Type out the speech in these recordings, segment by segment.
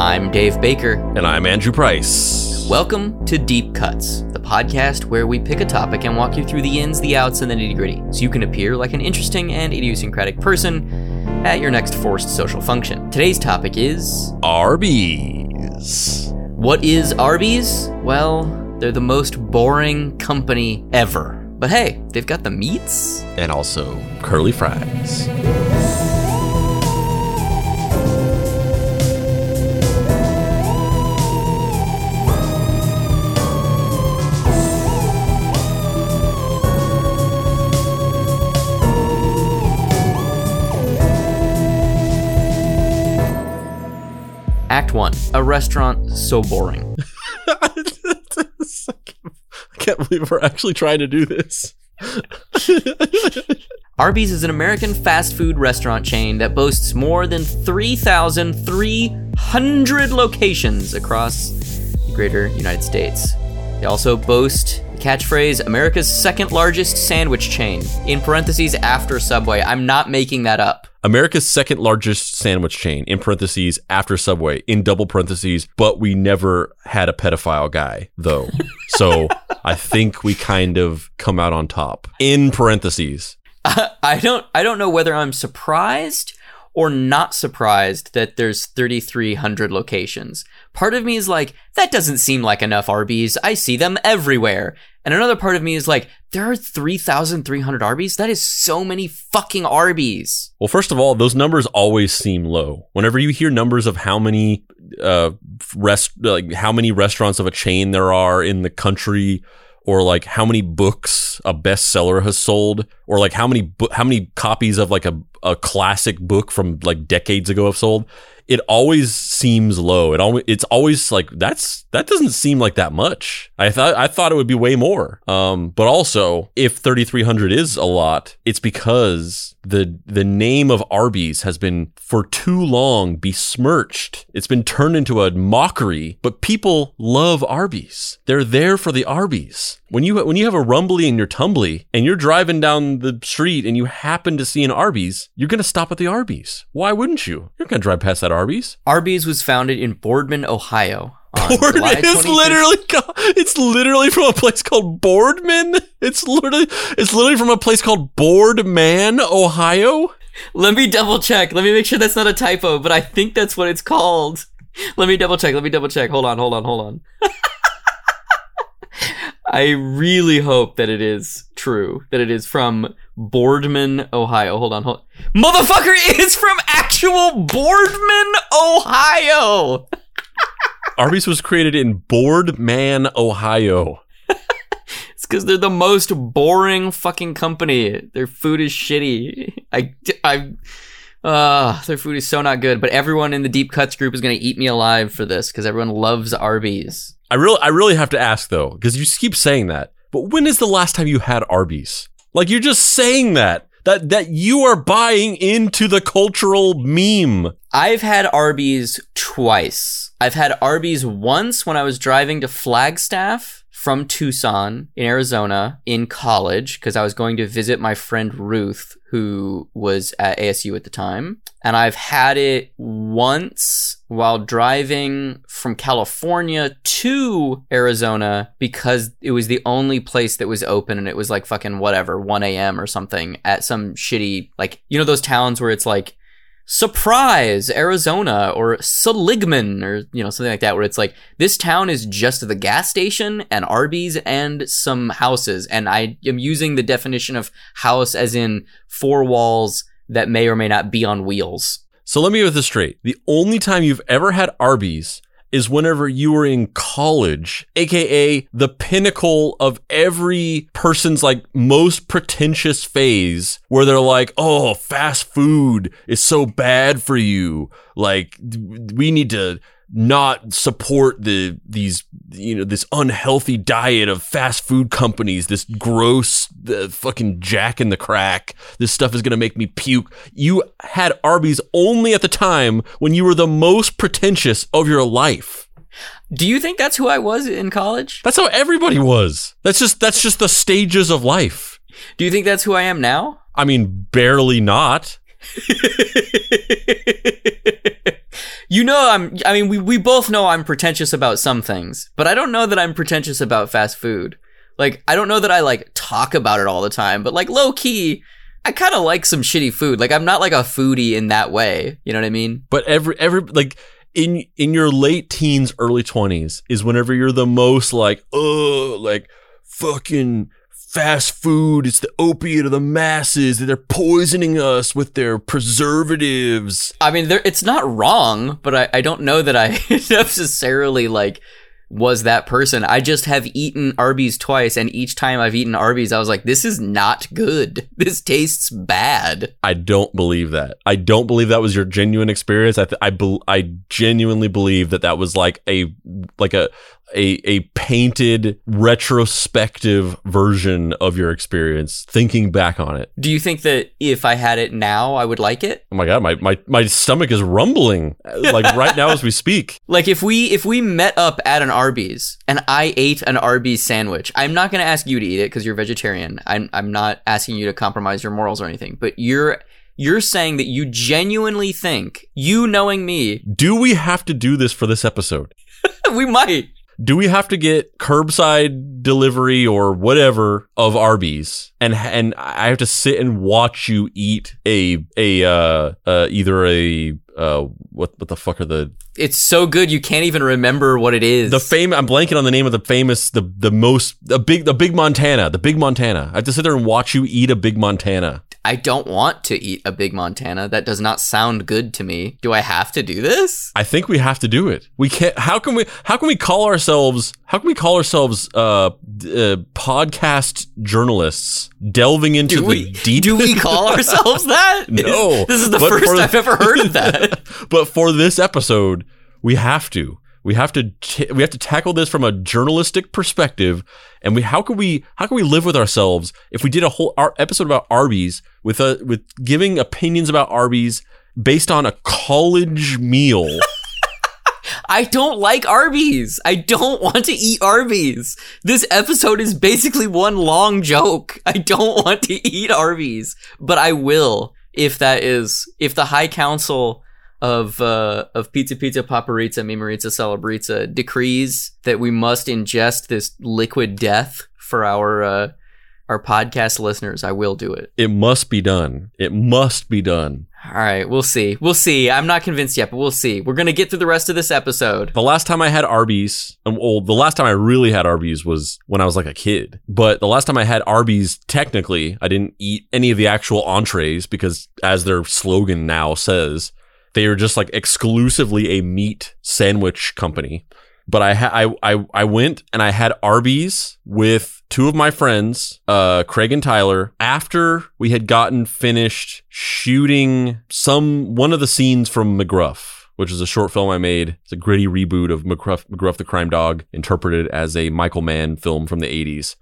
I'm Dave Baker. And I'm Andrew Price. Welcome to Deep Cuts, the podcast where we pick a topic and walk you through the ins, the outs, and the nitty gritty, so you can appear like an interesting and idiosyncratic person at your next forced social function. Today's topic is Arby's. What is Arby's? Well, they're the most boring company ever. But hey, they've got the meats. And also curly fries. Act 1 A restaurant so boring. I can't believe we're actually trying to do this. Arby's is an American fast food restaurant chain that boasts more than 3,300 locations across the greater United States. They also boast catchphrase America's second largest sandwich chain, in parentheses after Subway. I'm not making that up. America's second largest sandwich chain, in parentheses, after Subway, in double parentheses, but we never had a pedophile guy, though. So I think we kind of come out on top. In parentheses. I don't I don't know whether I'm surprised or not surprised that there's 3300 locations. Part of me is like that doesn't seem like enough Arby's. I see them everywhere. And another part of me is like there are 3300 Arby's? That is so many fucking Arby's. Well, first of all, those numbers always seem low. Whenever you hear numbers of how many uh rest like how many restaurants of a chain there are in the country or like how many books a bestseller has sold or like how many how many copies of like a, a classic book from like decades ago have sold it always seems low it always it's always like that's that doesn't seem like that much i thought i thought it would be way more um but also if 3300 is a lot it's because the the name of arby's has been for too long besmirched it's been turned into a mockery but people love arby's they're there for the arby's when you when you have a rumbly in your tumbly and you're driving down the street and you happen to see an Arby's, you're gonna stop at the Arby's. Why wouldn't you? You're gonna drive past that Arby's. Arby's Arby's was founded in Boardman, Ohio. Boardman is literally it's literally from a place called Boardman. It's literally it's literally from a place called Boardman, Ohio. Let me double check. Let me make sure that's not a typo, but I think that's what it's called. Let me double check. Let me double check. Hold on, hold on, hold on. I really hope that it is true. That it is from Boardman, Ohio. Hold on, hold Motherfucker, it's from actual Boardman, Ohio! Arby's was created in Boardman, Ohio. It's because they're the most boring fucking company. Their food is shitty. I, I, uh, their food is so not good. But everyone in the deep cuts group is gonna eat me alive for this because everyone loves Arby's. I really, I really have to ask though, because you keep saying that. But when is the last time you had Arby's? Like you're just saying that that that you are buying into the cultural meme. I've had Arby's twice. I've had Arby's once when I was driving to Flagstaff from Tucson in Arizona in college because I was going to visit my friend Ruth, who was at ASU at the time. And I've had it once while driving from California to Arizona because it was the only place that was open and it was like fucking whatever, 1 a.m. or something at some shitty, like, you know, those towns where it's like, Surprise, Arizona, or Seligman, or you know something like that, where it's like this town is just the gas station and Arby's and some houses, and I am using the definition of house as in four walls that may or may not be on wheels. So let me get this straight. The only time you've ever had Arby's is whenever you were in college, aka the pinnacle of every person's like most pretentious phase where they're like, "Oh, fast food is so bad for you. Like we need to not support the these you know this unhealthy diet of fast food companies this gross fucking jack in the crack. This stuff is going to make me puke. You had arby's only at the time when you were the most pretentious of your life. Do you think that's who I was in college? that's how everybody was. That's just that's just the stages of life. Do you think that's who I am now? i mean barely not You know, I'm. I mean, we we both know I'm pretentious about some things, but I don't know that I'm pretentious about fast food. Like, I don't know that I like talk about it all the time, but like low key, I kind of like some shitty food. Like, I'm not like a foodie in that way. You know what I mean? But every every like in in your late teens, early twenties is whenever you're the most like, oh, like fucking fast food. It's the opiate of the masses. They're poisoning us with their preservatives. I mean, it's not wrong, but I, I don't know that I necessarily like was that person. I just have eaten Arby's twice, and each time I've eaten Arby's, I was like, this is not good. This tastes bad. I don't believe that. I don't believe that was your genuine experience. I th- I, be- I genuinely believe that that was like a like a a a painted retrospective version of your experience thinking back on it. Do you think that if I had it now, I would like it? Oh my god, my my, my stomach is rumbling like right now as we speak. Like if we if we met up at an Arby's and I ate an Arby's sandwich, I'm not going to ask you to eat it cuz you're vegetarian. I'm I'm not asking you to compromise your morals or anything, but you're you're saying that you genuinely think, you knowing me, Do we have to do this for this episode? we might. Do we have to get curbside delivery or whatever of Arby's? And and I have to sit and watch you eat a a uh, uh either a uh what what the fuck are the It's so good you can't even remember what it is. the fame I'm blanking on the name of the famous the the most the big the big Montana the big Montana. I have to sit there and watch you eat a big Montana I don't want to eat a big Montana. That does not sound good to me. Do I have to do this? I think we have to do it. We can't. How can we? How can we call ourselves? How can we call ourselves uh, uh podcast journalists delving into Do the we deep? do we call ourselves that? No, This is the first for- I've ever heard of that. but for this episode, we have to. We have to. T- we have to tackle this from a journalistic perspective. And we how can we how can we live with ourselves if we did a whole ar- episode about Arby's with a with giving opinions about Arby's based on a college meal. I don't like Arby's. I don't want to eat Arby's. This episode is basically one long joke. I don't want to eat Arby's, but I will if that is if the High Council of uh, of Pizza Pizza Paparizza Mimariza Celebrita decrees that we must ingest this liquid death for our uh, our podcast listeners. I will do it. It must be done. It must be done. All right, we'll see. We'll see. I'm not convinced yet, but we'll see. We're gonna get through the rest of this episode. The last time I had Arby's, um, well, the last time I really had Arby's was when I was like a kid. But the last time I had Arby's, technically, I didn't eat any of the actual entrees because, as their slogan now says, they were just like exclusively a meat sandwich company. But I, ha- I, I, I went and I had Arby's with two of my friends, uh, Craig and Tyler, after we had gotten finished shooting some one of the scenes from McGruff, which is a short film I made. It's a gritty reboot of McGruff, McGruff the Crime Dog, interpreted as a Michael Mann film from the 80s.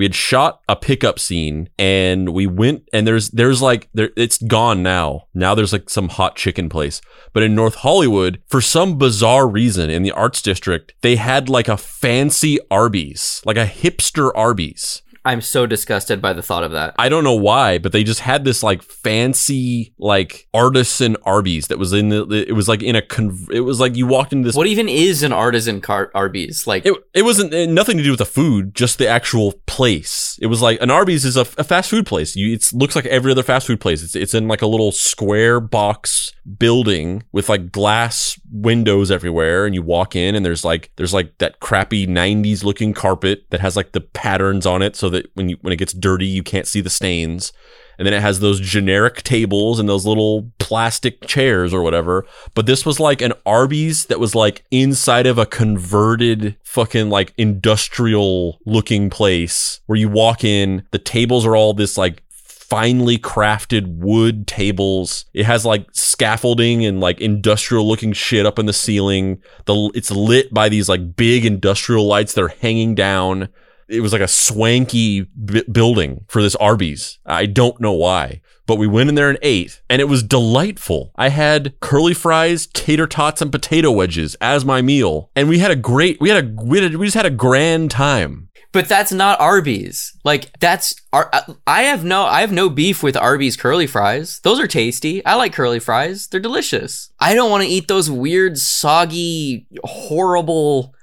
We had shot a pickup scene and we went and there's there's like there it's gone now. Now there's like some hot chicken place. But in North Hollywood, for some bizarre reason in the arts district, they had like a fancy Arby's, like a hipster Arby's. I'm so disgusted by the thought of that. I don't know why, but they just had this like fancy like artisan Arby's that was in the it was like in a con- it was like you walked into this What even is an artisan car- Arby's? Like, it, it wasn't it nothing to do with the food, just the actual place. It was like an Arby's is a, a fast food place. You, it looks like every other fast food place. It's it's in like a little square box building with like glass windows everywhere, and you walk in and there's like there's like that crappy '90s looking carpet that has like the patterns on it, so that when you when it gets dirty, you can't see the stains. And then it has those generic tables and those little plastic chairs or whatever. But this was like an Arby's that was like inside of a converted fucking like industrial looking place where you walk in, the tables are all this like finely crafted wood tables. It has like scaffolding and like industrial looking shit up in the ceiling. The it's lit by these like big industrial lights that are hanging down. It was like a swanky b- building for this Arby's. I don't know why, but we went in there and ate, and it was delightful. I had curly fries, tater tots, and potato wedges as my meal, and we had a great, we had a, we, had, we just had a grand time. But that's not Arby's. Like that's Ar- uh, I have no I have no beef with Arby's curly fries. Those are tasty. I like curly fries. They're delicious. I don't want to eat those weird soggy horrible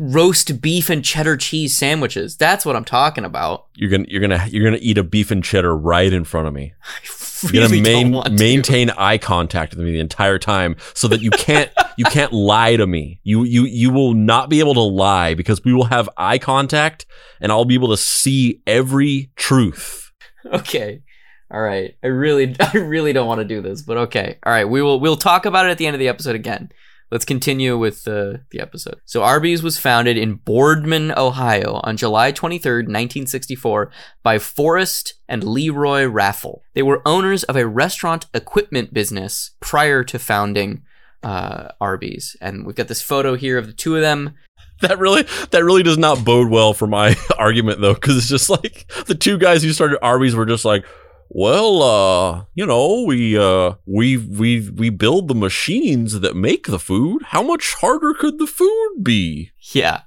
roast beef and cheddar cheese sandwiches. That's what I'm talking about. You're gonna you're gonna you're gonna eat a beef and cheddar right in front of me. I You're gonna main, want to. maintain eye contact with me the entire time, so that you can't you can't lie to me. You you you will not be able to lie because we will have eye contact, and I'll be able to see every truth. Okay. All right. I really I really don't want to do this, but okay. All right. We will we'll talk about it at the end of the episode again. Let's continue with the episode. So Arby's was founded in Boardman, Ohio on July 23rd, 1964 by Forrest and Leroy Raffel. They were owners of a restaurant equipment business prior to founding uh, Arby's. And we've got this photo here of the two of them. That really that really does not bode well for my argument though, because it's just like the two guys who started Arby's were just like, well, uh, you know, we uh we we we build the machines that make the food. How much harder could the food be? Yeah.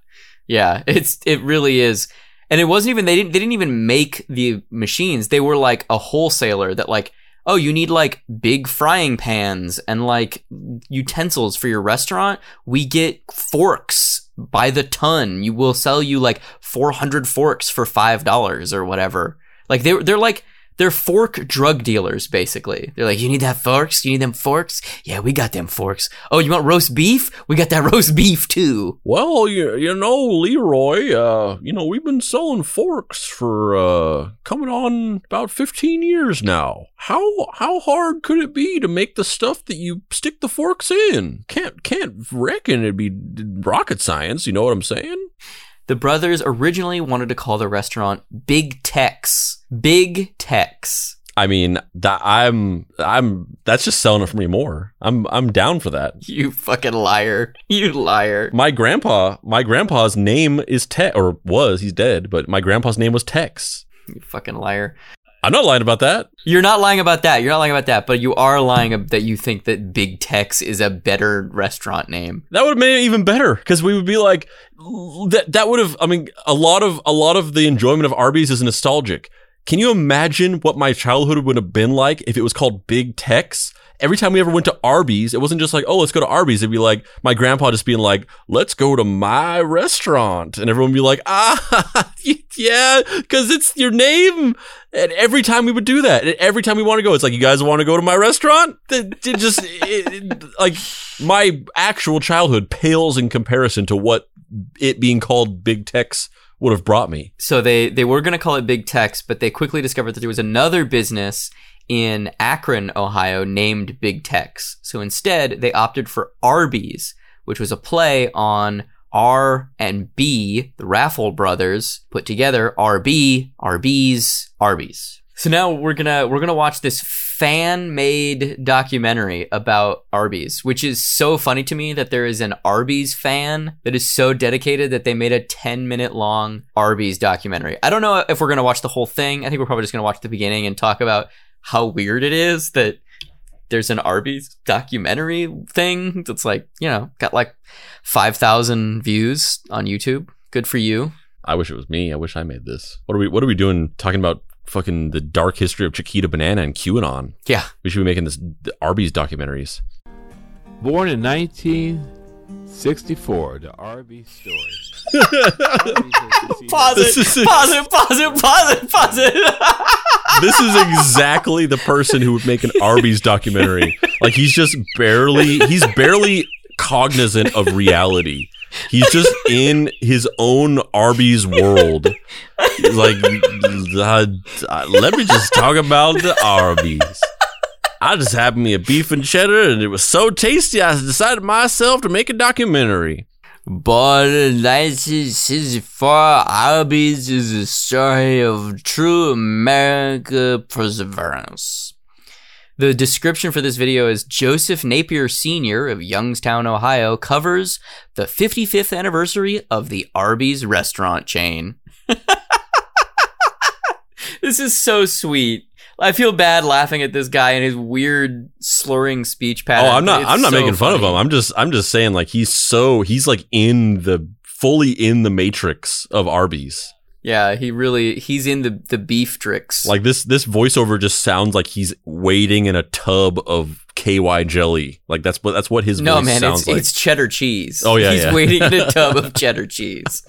Yeah, it's it really is. And it wasn't even they didn't they didn't even make the machines. They were like a wholesaler that like, oh, you need like big frying pans and like utensils for your restaurant. We get forks by the ton. You will sell you like 400 forks for $5 or whatever. Like they they're like they're fork drug dealers basically. They're like, you need that forks? You need them forks? Yeah, we got them forks. Oh, you want roast beef? We got that roast beef too. Well, you, you know, Leroy, uh, you know, we've been selling forks for uh coming on about 15 years now. How how hard could it be to make the stuff that you stick the forks in? Can't can't reckon it'd be rocket science, you know what I'm saying? The brothers originally wanted to call the restaurant Big Tex. Big Tex. I mean, that I'm I'm that's just selling it for me more. I'm I'm down for that. You fucking liar. You liar. My grandpa, my grandpa's name is Tex or was, he's dead, but my grandpa's name was Tex. You fucking liar. I'm not lying about that. You're not lying about that. You're not lying about that, but you are lying that you think that Big Tex is a better restaurant name. That would have made it even better because we would be like that. That would have. I mean, a lot of a lot of the enjoyment of Arby's is nostalgic. Can you imagine what my childhood would have been like if it was called Big Tex? Every time we ever went to Arby's, it wasn't just like, oh, let's go to Arby's. It'd be like my grandpa just being like, let's go to my restaurant. And everyone would be like, ah, yeah, because it's your name. And every time we would do that, and every time we want to go, it's like, you guys want to go to my restaurant? It, it just, it, like, my actual childhood pales in comparison to what it being called Big Tex would have brought me. So they they were going to call it Big Tex, but they quickly discovered that there was another business in Akron, Ohio named Big Tex. So instead, they opted for Arby's, which was a play on R and B, the Raffel brothers put together RB, Arby's, Arby's. So now we're to we're to watch this fan-made documentary about Arby's, which is so funny to me that there is an Arby's fan that is so dedicated that they made a 10-minute long Arby's documentary. I don't know if we're to watch the whole thing. I think we're probably just to watch the beginning and talk about how weird it is that there's an Arby's documentary thing that's like, you know, got like 5,000 views on YouTube. Good for you. I wish it was me. I wish I made this. What are we? What are we doing? Talking about fucking the dark history of Chiquita Banana and QAnon. Yeah. We should be making this Arby's documentaries. Born in 1964, the RB story. Pause This it, is- pause it, pause it, pause it, pause it. this is exactly the person who would make an Arby's documentary. Like he's just barely. He's barely cognizant of reality. He's just in his own Arby's world. He's like, uh, uh, let me just talk about the Arby's. I just had me a beef and cheddar, and it was so tasty. I decided myself to make a documentary. But 1964, Albies is a story of true American perseverance. The description for this video is Joseph Napier Sr. of Youngstown, Ohio, covers the 55th anniversary of the Arby's restaurant chain. this is so sweet. I feel bad laughing at this guy and his weird slurring speech oh, pattern. Oh, I'm not. I'm not so making fun of him. I'm just. I'm just saying, like he's so. He's like in the fully in the matrix of Arby's. Yeah, he really he's in the the beef tricks. Like this. This voiceover just sounds like he's waiting in a tub of KY jelly. Like that's what. That's what his no voice man, sounds it's like. it's cheddar cheese. Oh, yeah, he's yeah. waiting in a tub of cheddar cheese.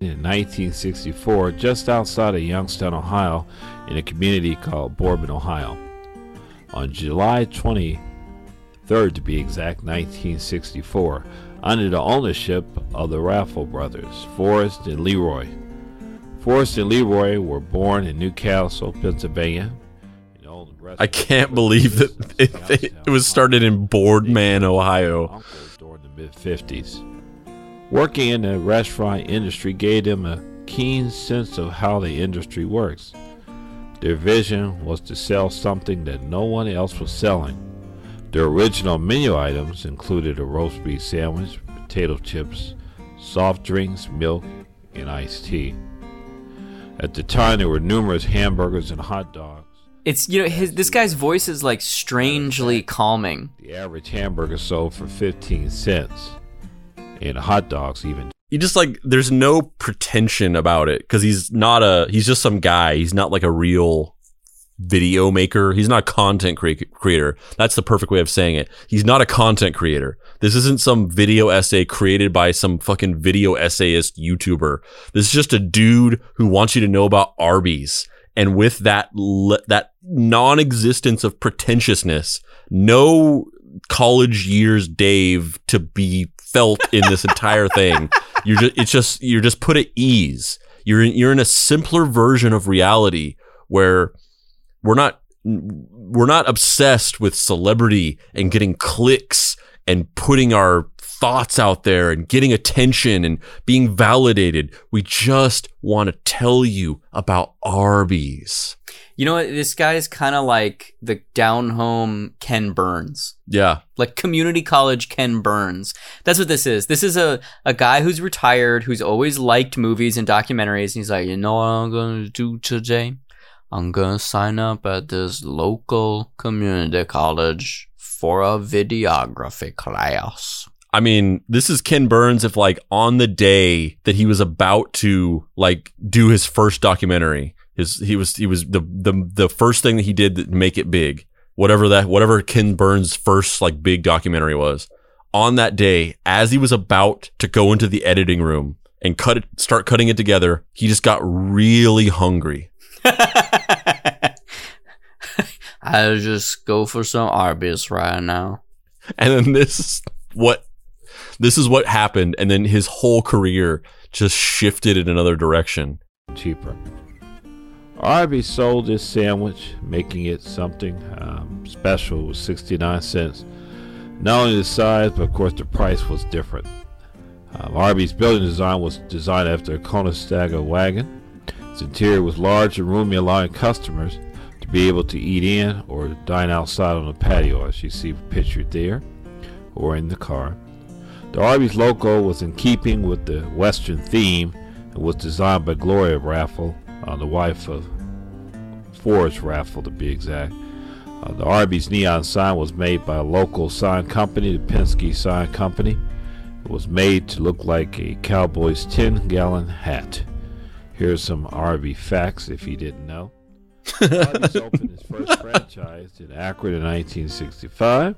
In 1964, just outside of Youngstown, Ohio, in a community called Bourbon, Ohio. On July 23rd, to be exact, 1964, under the ownership of the Raffel brothers, Forrest and Leroy. Forrest and Leroy were born in New Castle, Pennsylvania. and owned a I can't believe that it, it, was started in Boardman, Ohio. during the mid 50s. Working in the restaurant industry gave them a keen sense of how the industry works. Their vision was to sell something that no one else was selling. Their original menu items included a roast beef sandwich, potato chips, soft drinks, milk, and iced tea. At the time, there were numerous hamburgers and hot dogs. It's you know his this guy's voice is like strangely calming. The average hamburger sold for 15 cents, and hot dogs even He just like there's no pretension about it because he's not a he's just some guy. He's not like a real video maker. He's not a content crea- creator. That's the perfect way of saying it. He's not a content creator. This isn't some video essay created by some fucking video essayist YouTuber. This is just a dude who wants you to know about Arby's. And with that le- that non-existence of pretentiousness, no college years Dave to be felt in this entire thing. You're just it's just you're just put at ease. You're in, you're in a simpler version of reality where we're not we're not obsessed with celebrity and getting clicks and putting our thoughts out there and getting attention and being validated. We just want to tell you about Arby's. You know what? This guy is kind of like the down home Ken Burns. Yeah. like community college Ken Burns. That's what this is. This is a, a guy who's retired, who's always liked movies and documentaries. And he's like, you know what I'm going to do today? I'm going to sign up at this local community college for a videography class. I mean, this is Ken Burns if like on the day that he was about to like do his first documentary, his he was he was the the the first thing that he did to make it big. Whatever that whatever Ken Burns' first like big documentary was. On that day, as he was about to go into the editing room and cut it start cutting it together, he just got really hungry. I'll just go for some Arby's right now. And then this is what this is what happened and then his whole career just shifted in another direction. cheaper. Arby's sold this sandwich, making it something um, special with 69 cents. Not only the size, but of course the price was different. Um, Arby's building design was designed after a Conestoga wagon. Its interior was large and roomy, allowing customers to be able to eat in or dine outside on the patio, as you see pictured there, or in the car. The Arby's logo was in keeping with the Western theme and was designed by Gloria Raffel, uh, the wife of Forrest Raffel to be exact. Uh, the Arby's neon sign was made by a local sign company, the Penske Sign Company. It was made to look like a cowboy's 10 gallon hat. Here's some Arby facts if you didn't know. Arby's opened its first franchise in Akron in 1965.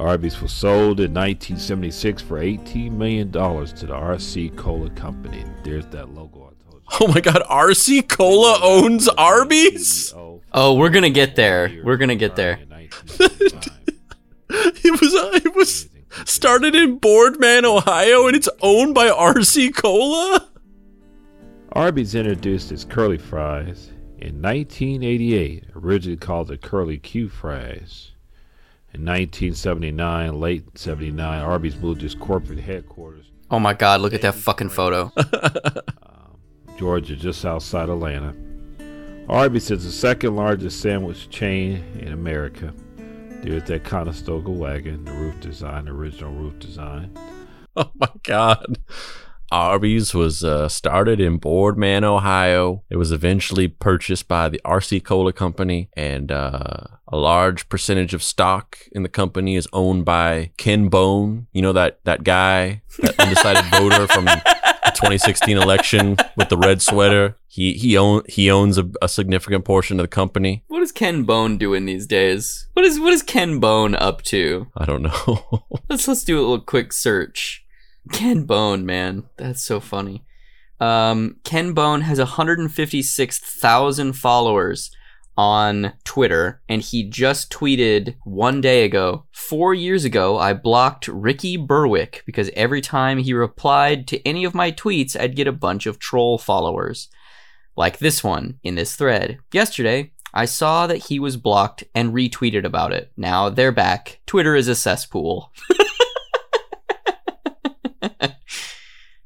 Arby's was sold in 1976 for $18 million to the RC Cola Company. There's that logo I told you. Oh my god, RC Cola owns Arby's? Oh, we're going to get there. We're going to get there. It was uh, it was started in Boardman, Ohio and it's owned by RC Cola? Arby's introduced its curly fries in 1988, originally called the Curly Q fries. In 1979, late 79, Arby's moved its corporate headquarters Oh my god, look at that fucking photo. Um, Georgia, just outside Atlanta. Arby's is the second largest sandwich chain in America. There's that Conestoga wagon, the roof design, the original roof design. Oh my god. Arby's was uh, started in Boardman, Ohio. It was eventually purchased by the RC Cola Company, and uh, a large percentage of stock in the company is owned by Ken Bone. You know that that guy, that undecided voter from the 2016 election with the red sweater. He he own he owns a, a significant portion of the company. What is Ken Bone doing these days? What is what is Ken Bone up to? I don't know. Let's let's do a little quick search. Ken Bone, man, that's so funny. Um, Ken Bone has 156,000 followers on Twitter, and he just tweeted one day ago, four years ago, I blocked Ricky Berwick because every time he replied to any of my tweets, I'd get a bunch of troll followers. Like this one in this thread. Yesterday, I saw that he was blocked and retweeted about it. Now they're back. Twitter is a cesspool.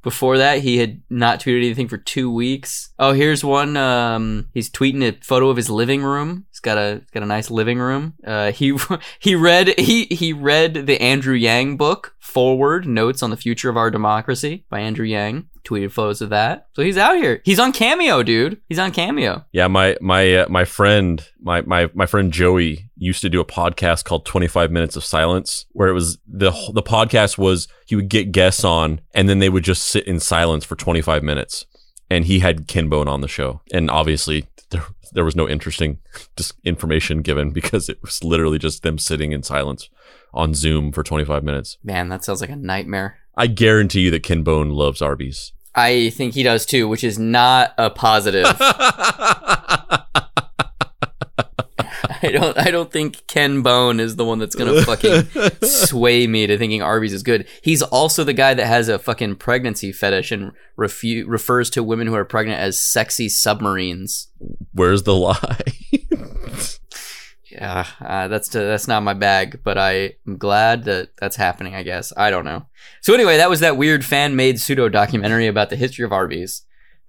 Before that, he had not tweeted anything for two weeks. Oh, here's one. Um, he's tweeting a photo of his living room. He's got a got a nice living room. Uh, he he read he he read the Andrew Yang book, Forward Notes on the Future of Our Democracy by Andrew Yang. Tweeted photos of that. So he's out here. He's on Cameo, dude. He's on Cameo. Yeah, my my uh, my friend my my my friend Joey used to do a podcast called 25 Minutes of Silence where it was the the podcast was he would get guests on and then they would just sit in silence for 25 minutes and he had Ken Bone on the show and obviously there, there was no interesting just information given because it was literally just them sitting in silence on Zoom for 25 minutes. Man, that sounds like a nightmare. I guarantee you that Ken Bone loves Arby's. I think he does too, which is not a positive. I don't I don't think Ken Bone is the one that's gonna fucking sway me to thinking Arby's is good. He's also the guy that has a fucking pregnancy fetish and refu- refers to women who are pregnant as sexy submarines. Where's the lie? Yeah, uh, that's that's not my bag, but I am glad that that's happening. I guess I don't know. So anyway, that was that weird fan made pseudo documentary about the history of Arby's.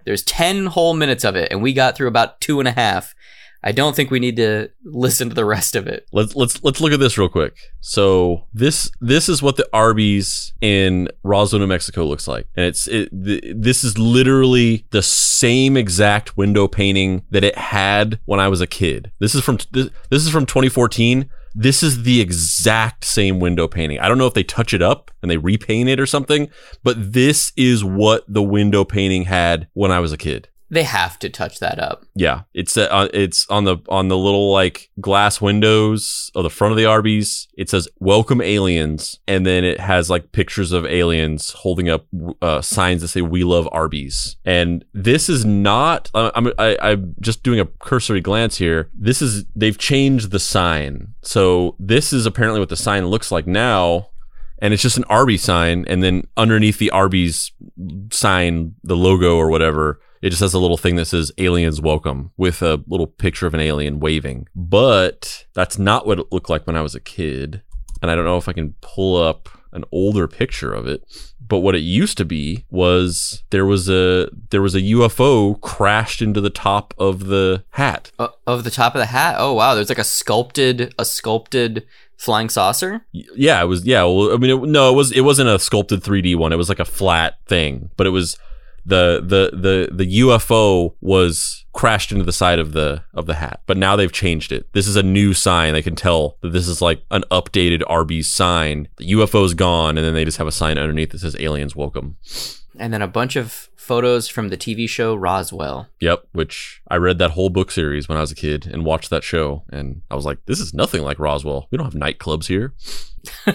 There's ten whole minutes of it, and we got through about two and a half. I don't think we need to listen to the rest of it. let's let's let's look at this real quick. So this this is what the Arby's in Roswell, New Mexico looks like, and it's it, th- this is literally the same exact window painting that it had when I was a kid. This is from this, this is from 2014. This is the exact same window painting. I don't know if they touch it up and they repaint it or something, but this is what the window painting had when I was a kid. They have to touch that up. Yeah, it's uh, it's on the on the little like glass windows of the front of the Arby's. It says "Welcome aliens," and then it has like pictures of aliens holding up uh, signs that say "We love Arby's." And this is not. uh, I'm I, I'm just doing a cursory glance here. This is they've changed the sign, so this is apparently what the sign looks like now. And it's just an Arby's sign, and then underneath the Arby's sign, the logo or whatever, it just has a little thing that says aliens welcome with a little picture of an alien waving. But that's not what it looked like when I was a kid. And I don't know if I can pull up an older picture of it. But what it used to be was there was a there was a UFO crashed into the top of the hat. Uh, of the top of the hat. Oh wow, there's like a sculpted a sculpted flying saucer. Yeah, it was. Yeah, well, I mean, it, no, it was. It wasn't a sculpted 3D one. It was like a flat thing, but it was the the the the UFO was crashed into the side of the of the hat. But now they've changed it. This is a new sign. They can tell that this is like an updated Arby's sign. The UFO's gone, and then they just have a sign underneath that says "Aliens Welcome." And then a bunch of photos from the TV show Roswell. Yep, which I read that whole book series when I was a kid and watched that show, and I was like, "This is nothing like Roswell. We don't have nightclubs here."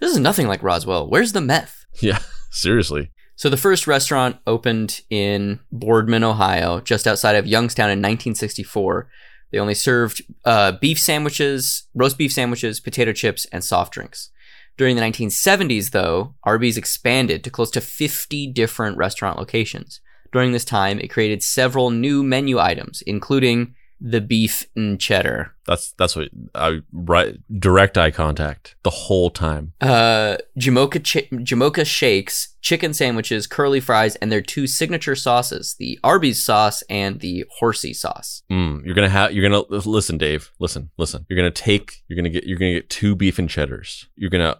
this is nothing like Roswell. Where's the meth? Yeah, seriously. So the first restaurant opened in Boardman, Ohio, just outside of Youngstown in 1964. They only served uh, beef sandwiches, roast beef sandwiches, potato chips, and soft drinks. During the 1970s, though, Arby's expanded to close to 50 different restaurant locations. During this time, it created several new menu items, including the beef and cheddar. That's that's what I right direct eye contact the whole time. Uh, Jamocha, chi- Jamocha shakes, chicken sandwiches, curly fries, and their two signature sauces: the Arby's sauce and the horsey sauce. Mm, you're gonna have you're gonna listen, Dave. Listen, listen. You're gonna take you're gonna get you're gonna get two beef and cheddars. You're gonna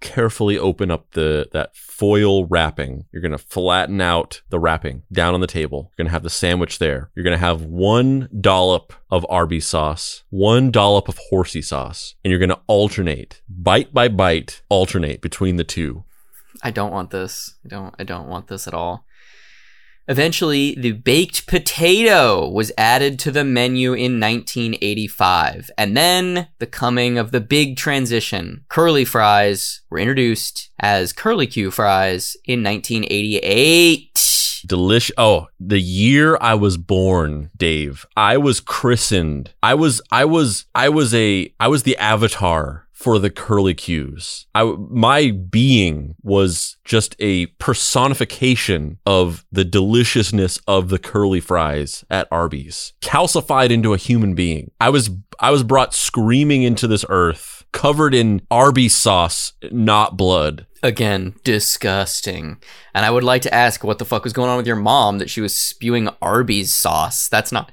carefully open up the that foil wrapping. You're gonna flatten out the wrapping down on the table. You're gonna have the sandwich there. You're gonna have one dollop of Arby's sauce, one dollop of horsey sauce, and you're gonna alternate bite by bite, alternate between the two. I don't want this. I don't I don't want this at all. Eventually, the baked potato was added to the menu in 1985. And then the coming of the big transition. Curly fries were introduced as curly Q fries in 1988. Delish. Oh, the year I was born, Dave. I was christened. I was. I was. I was a. I was the avatar for the curly cues. I my being was just a personification of the deliciousness of the curly fries at Arby's, calcified into a human being. I was. I was brought screaming into this earth, covered in Arby's sauce, not blood. Again, disgusting. And I would like to ask what the fuck was going on with your mom that she was spewing Arby's sauce. That's not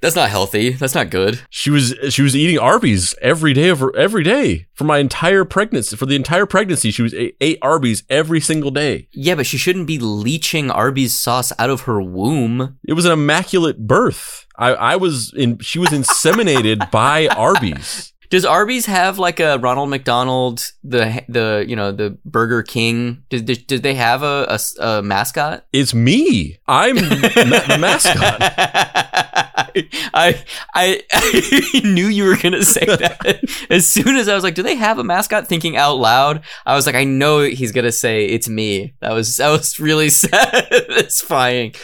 that's not healthy. That's not good. She was she was eating Arby's every day of her, every day for my entire pregnancy. For the entire pregnancy, she was ate, ate Arby's every single day. Yeah, but she shouldn't be leaching Arby's sauce out of her womb. It was an immaculate birth. I, I was in. She was inseminated by Arby's. Does Arby's have like a Ronald McDonald, the the you know the Burger King? Did did, they have a a mascot? It's me. I'm the mascot. I, I I knew you were gonna say that. As soon as I was like, "Do they have a mascot?" Thinking out loud, I was like, "I know he's gonna say it's me." That was that was really satisfying.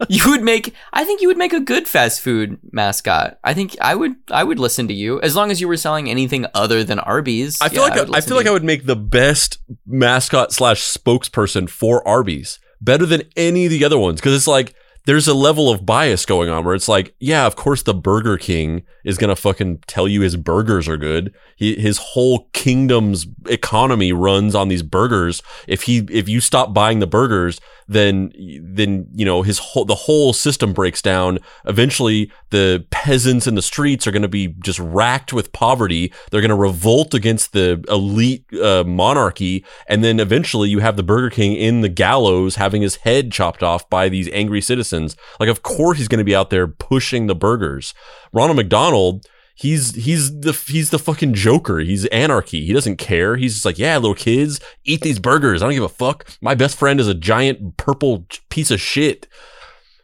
you would make. I think you would make a good fast food mascot. I think I would. I would listen to you as long as you were selling anything other than Arby's. I feel Yeah, like I, I feel like you. I would make the best mascot slash spokesperson for Arby's, better than any of the other ones, because it's like there's a level of bias going on where it's like, yeah, of course the Burger King is gonna fucking tell you his burgers are good. He, his whole kingdom's economy runs on these burgers. If he if you stop buying the burgers, then then you know his whole the whole system breaks down. Eventually, the peasants in the streets are to be just racked with poverty. They're to revolt against the elite uh, monarchy, and then eventually you have the Burger King in the gallows having his head chopped off by these angry Like, of course, he's going to be out there pushing the burgers. Ronald McDonald. He's he's the he's the fucking Joker. He's anarchy. He doesn't care. He's just like, yeah, little kids, eat these burgers. I don't give a fuck. My best friend is a giant purple piece of shit.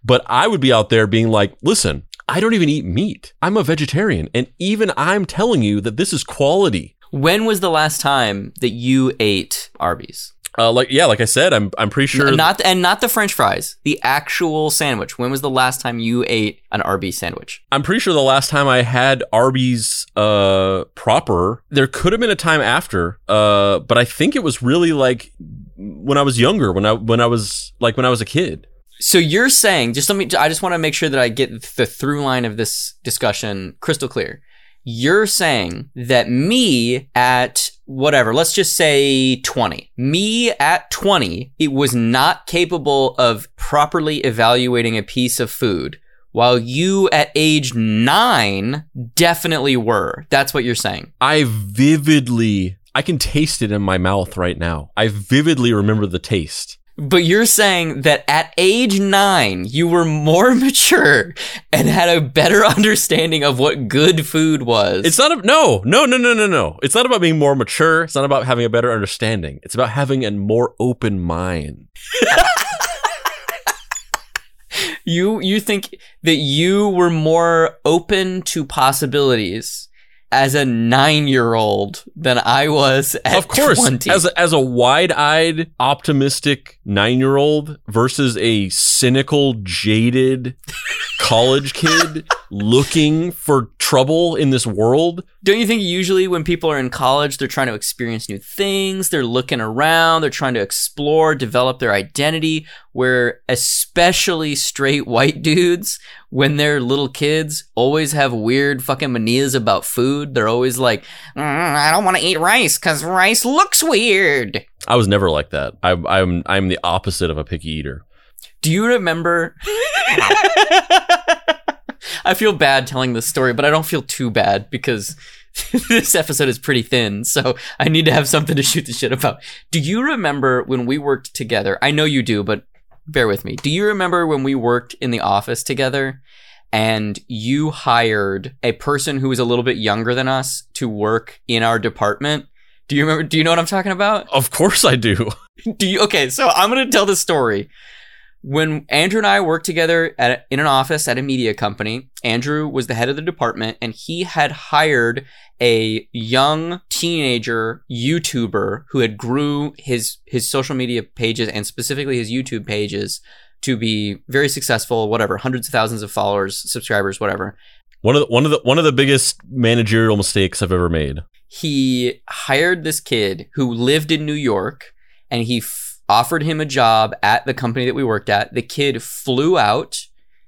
But I would be out there being like, listen, I don't even eat meat. I'm a vegetarian, and even I'm telling you that this is quality. When was the last time that you ate Arby's? Uh, like yeah, like I said, I'm I'm pretty sure. Not and not the French fries, the actual sandwich. When was the last time you ate an Arby's sandwich? I'm pretty sure the last time I had Arby's uh proper, there could have been a time after. Uh, but I think it was really like when I was younger, when I when I was like when I was a kid. So you're saying, just let me, I just want to make sure that I get the through line of this discussion crystal clear. You're saying that me at whatever, let's just say 20, me at 20, it was not capable of properly evaluating a piece of food. While you at age nine definitely were. That's what you're saying. I vividly, I can taste it in my mouth right now. I vividly remember the taste. But you're saying that at age nine, you were more mature and had a better understanding of what good food was. It's not a, no, no, no, no, no, no. It's not about being more mature. It's not about having a better understanding. It's about having a more open mind. you you think that you were more open to possibilities as a nine year old than I was at of course, 20. as a, as a wide-eyed, optimistic nine-year-old versus a cynical, jaded college kid looking for trouble in this world. Don't you think usually when people are in college, they're trying to experience new things, they're looking around, they're trying to explore, develop their identity, where especially straight white dudes, when they're little kids, always have weird fucking manias about food. They're always like, "Mm, I don't want to eat rice because rice looks weird. I was never like that. I, I'm I'm the opposite of a picky eater. Do you remember? I feel bad telling this story, but I don't feel too bad because this episode is pretty thin, so I need to have something to shoot the shit about. Do you remember when we worked together? I know you do, but bear with me. Do you remember when we worked in the office together and you hired a person who was a little bit younger than us to work in our department? Do you remember? Do you know what I'm talking about? Of course I do. Do you? Okay, so I'm gonna tell the story. When Andrew and I worked together at in an office at a media company, Andrew was the head of the department, and he had hired a young teenager YouTuber who had grew his his social media pages and specifically his YouTube pages to be very successful. Whatever, hundreds of thousands of followers, subscribers, whatever. One of the one of the one of the biggest managerial mistakes I've ever made. he hired this kid who lived in New York and he offered him a job at the company that we worked at. The kid flew out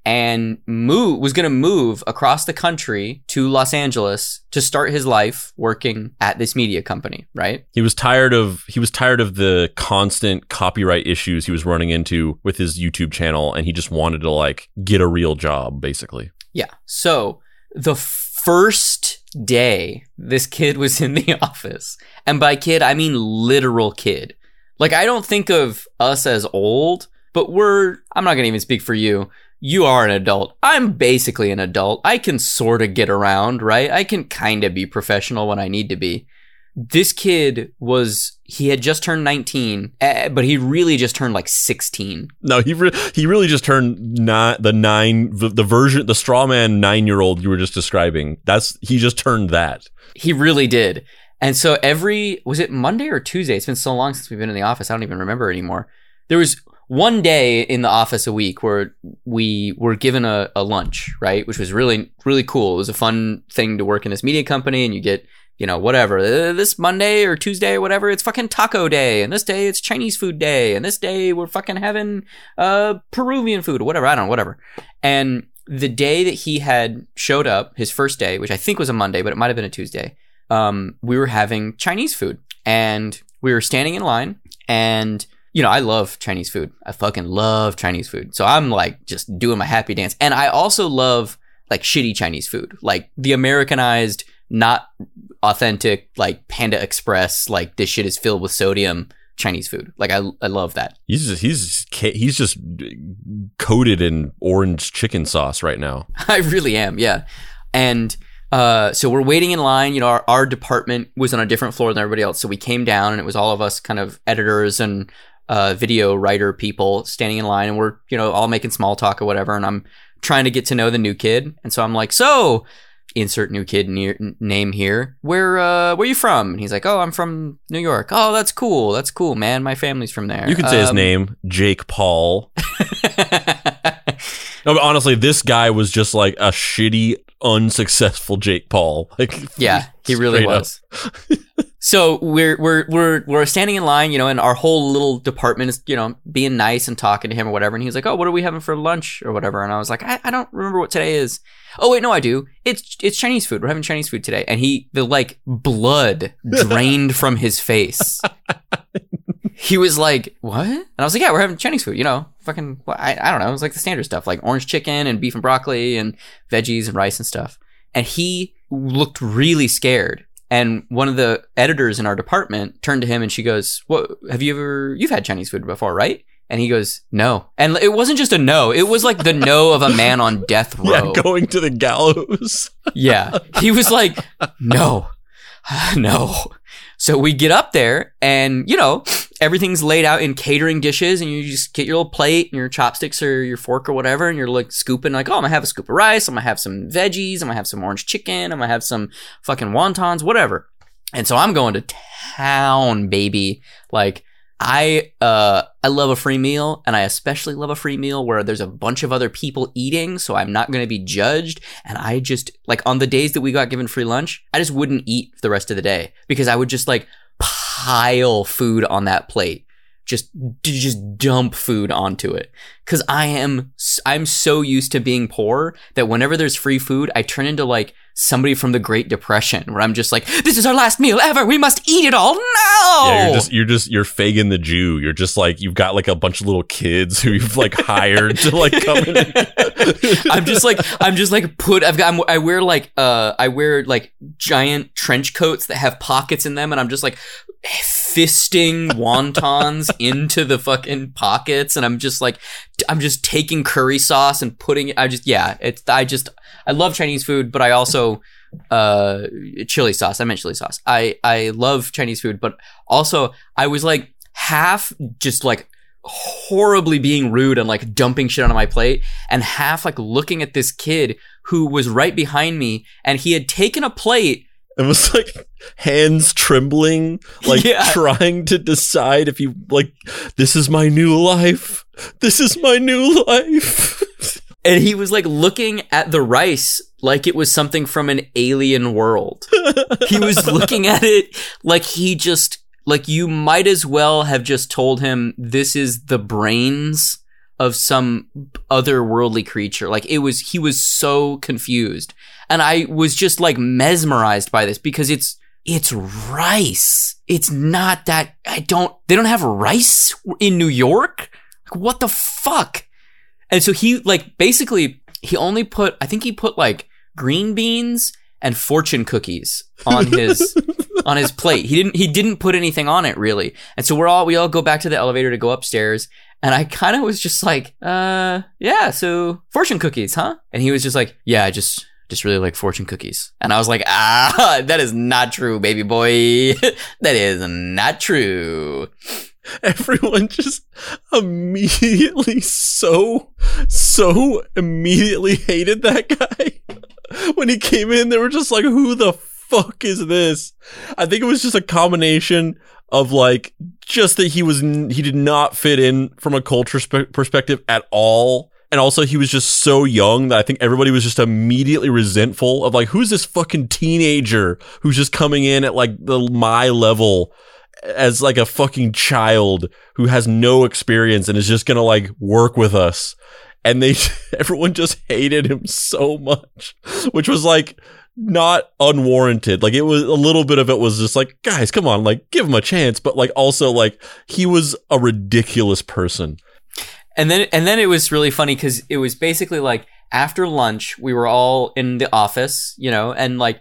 and move was going to move across the country to Los Angeles to start his life working at this media company, right? He was tired of he was tired of the constant copyright issues he was running into with his YouTube channel and he just wanted to like get a real job basically. Yeah. So the first day this kid was in the office, and by kid, I mean literal kid. Like, I don't think of us as old, but we're, I'm not going to even speak for you. You are an adult. I'm basically an adult. I can sort of get around, right? I can kind of be professional when I need to be. This kid was, he had just turned 19, eh, but he really just turned like 16. No, he re- he really just turned not the nine the, the version the straw man nine year old you were just describing. That's he just turned that. He really did. And so every was it Monday or Tuesday? It's been so long since we've been in the office. I don't even remember anymore. There was one day in the office a week where we were given a, a lunch, right? Which was really, really cool. It was a fun thing to work in this media company and you get, you know, whatever. Uh, This Monday or Tuesday or whatever, it's fucking taco day. And this day it's Chinese food day. And this day we're fucking having uh Peruvian food or whatever. I don't know, whatever. And the day that he had showed up, his first day, which I think was a Monday, but it might have been a Tuesday, um, we were having Chinese food. And we were standing in line and you know, I love Chinese food. I fucking love Chinese food. So I'm like just doing my happy dance. And I also love like shitty Chinese food, like the Americanized, not authentic, like Panda Express, like this shit is filled with sodium Chinese food. Like I, I love that. He's just he's ca- he's just coated in orange chicken sauce right now. I really am, yeah. And uh, so we're waiting in line. You know, our, our department was on a different floor than everybody else. So we came down and it was all of us kind of editors and uh, video writer people standing in line and we're, you know, all making small talk or whatever. And I'm trying to get to know the new kid. And so I'm like, so insert new kid near, name here. Where, uh, where you from? And he's like, oh, I'm from New York. Oh, that's cool. That's cool, man. My family's from there. You can say his Um, name, Jake Paul. No, but honestly, this guy was just like a shitty, unsuccessful Jake Paul. Like, Yeah, he really was. so we're we're we're we're standing in line, you know, and our whole little department is, you know, being nice and talking to him or whatever. And he's like, "Oh, what are we having for lunch or whatever?" And I was like, "I, I don't remember what today is." Oh wait, no, I do. It's it's Chinese food. We're having Chinese food today. And he the like blood drained from his face. He was like, "What?" And I was like, "Yeah, we're having Chinese food. You know, fucking. Well, I I don't know. It was like the standard stuff, like orange chicken and beef and broccoli and veggies and rice and stuff." And he looked really scared. And one of the editors in our department turned to him and she goes, "What? Have you ever? You've had Chinese food before, right?" And he goes, "No." And it wasn't just a no; it was like the no of a man on death row. yeah, going to the gallows. Yeah. He was like, no, no. So we get up there and, you know, everything's laid out in catering dishes and you just get your little plate and your chopsticks or your fork or whatever and you're like scooping like, oh, I'm gonna have a scoop of rice. I'm gonna have some veggies. I'm gonna have some orange chicken. I'm gonna have some fucking wontons, whatever. And so I'm going to town, baby. Like, I uh I love a free meal and I especially love a free meal where there's a bunch of other people eating so I'm not going to be judged and I just like on the days that we got given free lunch I just wouldn't eat the rest of the day because I would just like pile food on that plate. Just just dump food onto it. Cuz I am I'm so used to being poor that whenever there's free food I turn into like somebody from the Great Depression, where I'm just like, this is our last meal ever. We must eat it all now. Yeah, you're just you're just you're Fagin the Jew. You're just like you've got like a bunch of little kids who you've like hired to like come in. I'm just like I'm just like put I've got I'm, I wear like uh I wear like giant trench coats that have pockets in them and I'm just like fisting wontons into the fucking pockets and I'm just like I'm just taking curry sauce and putting it I just yeah it's I just I love Chinese food but I also uh chili sauce. I meant chili sauce. I I love Chinese food but also I was like half just like horribly being rude and like dumping shit on my plate and half like looking at this kid who was right behind me and he had taken a plate It was like hands trembling, like Yeah. trying to decide if you like this is my new life. This is my new life. and he was like looking at the rice like it was something from an alien world. he was looking at it like he just like you might as well have just told him this is the brains of some otherworldly creature. Like it was he was so confused. And I was just like mesmerized by this because it's it's rice. It's not that I don't they don't have rice in New York? Like what the fuck? And so he like basically he only put I think he put like green beans and fortune cookies on his on his plate. He didn't he didn't put anything on it really. And so we're all we all go back to the elevator to go upstairs and I kind of was just like, uh yeah, so fortune cookies, huh? And he was just like, yeah, I just just really like fortune cookies. And I was like, ah, that is not true, baby boy. that is not true. Everyone just immediately so so immediately hated that guy. When he came in, they were just like, "Who the fuck is this?" I think it was just a combination of like just that he was he did not fit in from a culture spe- perspective at all. And also, he was just so young that I think everybody was just immediately resentful of like, who's this fucking teenager who's just coming in at like the my level as like a fucking child who has no experience and is just gonna like work with us. And they, everyone just hated him so much, which was like not unwarranted. Like it was a little bit of it was just like, guys, come on, like give him a chance. But like also like he was a ridiculous person. And then and then it was really funny because it was basically like after lunch we were all in the office, you know, and like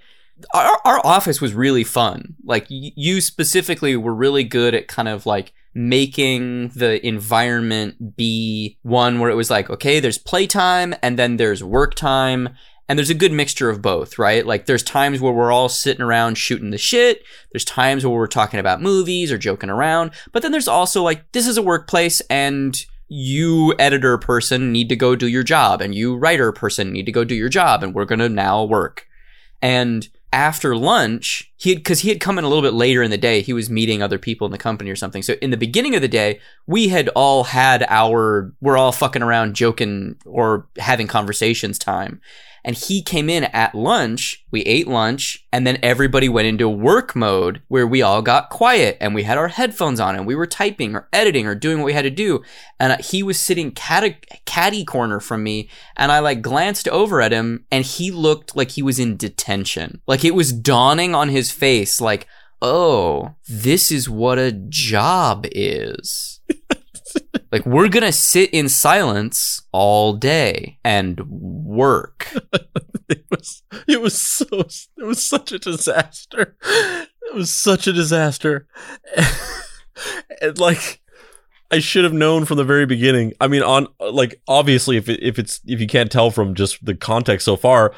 our our office was really fun. Like y- you specifically were really good at kind of like making the environment be one where it was like, okay, there's playtime and then there's work time. And there's a good mixture of both, right? Like there's times where we're all sitting around shooting the shit. There's times where we're talking about movies or joking around. But then there's also like, this is a workplace and you editor person need to go do your job and you writer person need to go do your job and we're going to now work. And after lunch, he had, cause he had come in a little bit later in the day. He was meeting other people in the company or something. So in the beginning of the day, we had all had our, we're all fucking around joking or having conversations time. And he came in at lunch. We ate lunch and then everybody went into work mode where we all got quiet and we had our headphones on and we were typing or editing or doing what we had to do. And uh, he was sitting cat- catty corner from me and I like glanced over at him and he looked like he was in detention. Like it was dawning on his face like, oh, this is what a job is. Like we're gonna sit in silence all day and work. It was it was so it was such a disaster. It was such a disaster. and like I should have known from the very beginning. I mean, on like obviously, if it, if it's if you can't tell from just the context so far,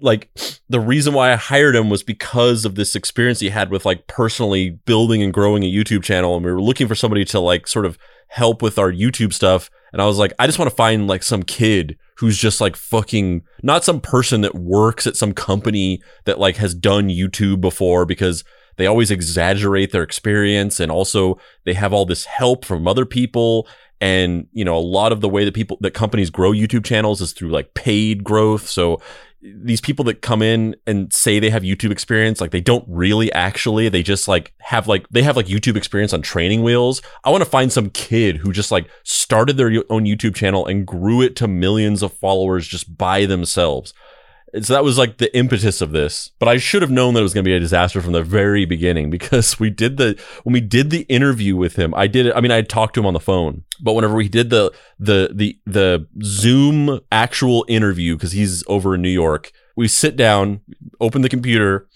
like the reason why I hired him was because of this experience he had with like personally building and growing a YouTube channel, and we were looking for somebody to like sort of help with our YouTube stuff. And I was like, I just want to find like some kid who's just like fucking not some person that works at some company that like has done YouTube before because they always exaggerate their experience and also they have all this help from other people and you know a lot of the way that people that companies grow YouTube channels is through like paid growth so these people that come in and say they have YouTube experience, like they don't really actually, they just like have like, they have like YouTube experience on training wheels. I want to find some kid who just like started their own YouTube channel and grew it to millions of followers just by themselves. So that was like the impetus of this. But I should have known that it was going to be a disaster from the very beginning because we did the when we did the interview with him. I did it. I mean, I talked to him on the phone, but whenever we did the the the the Zoom actual interview because he's over in New York, we sit down, open the computer.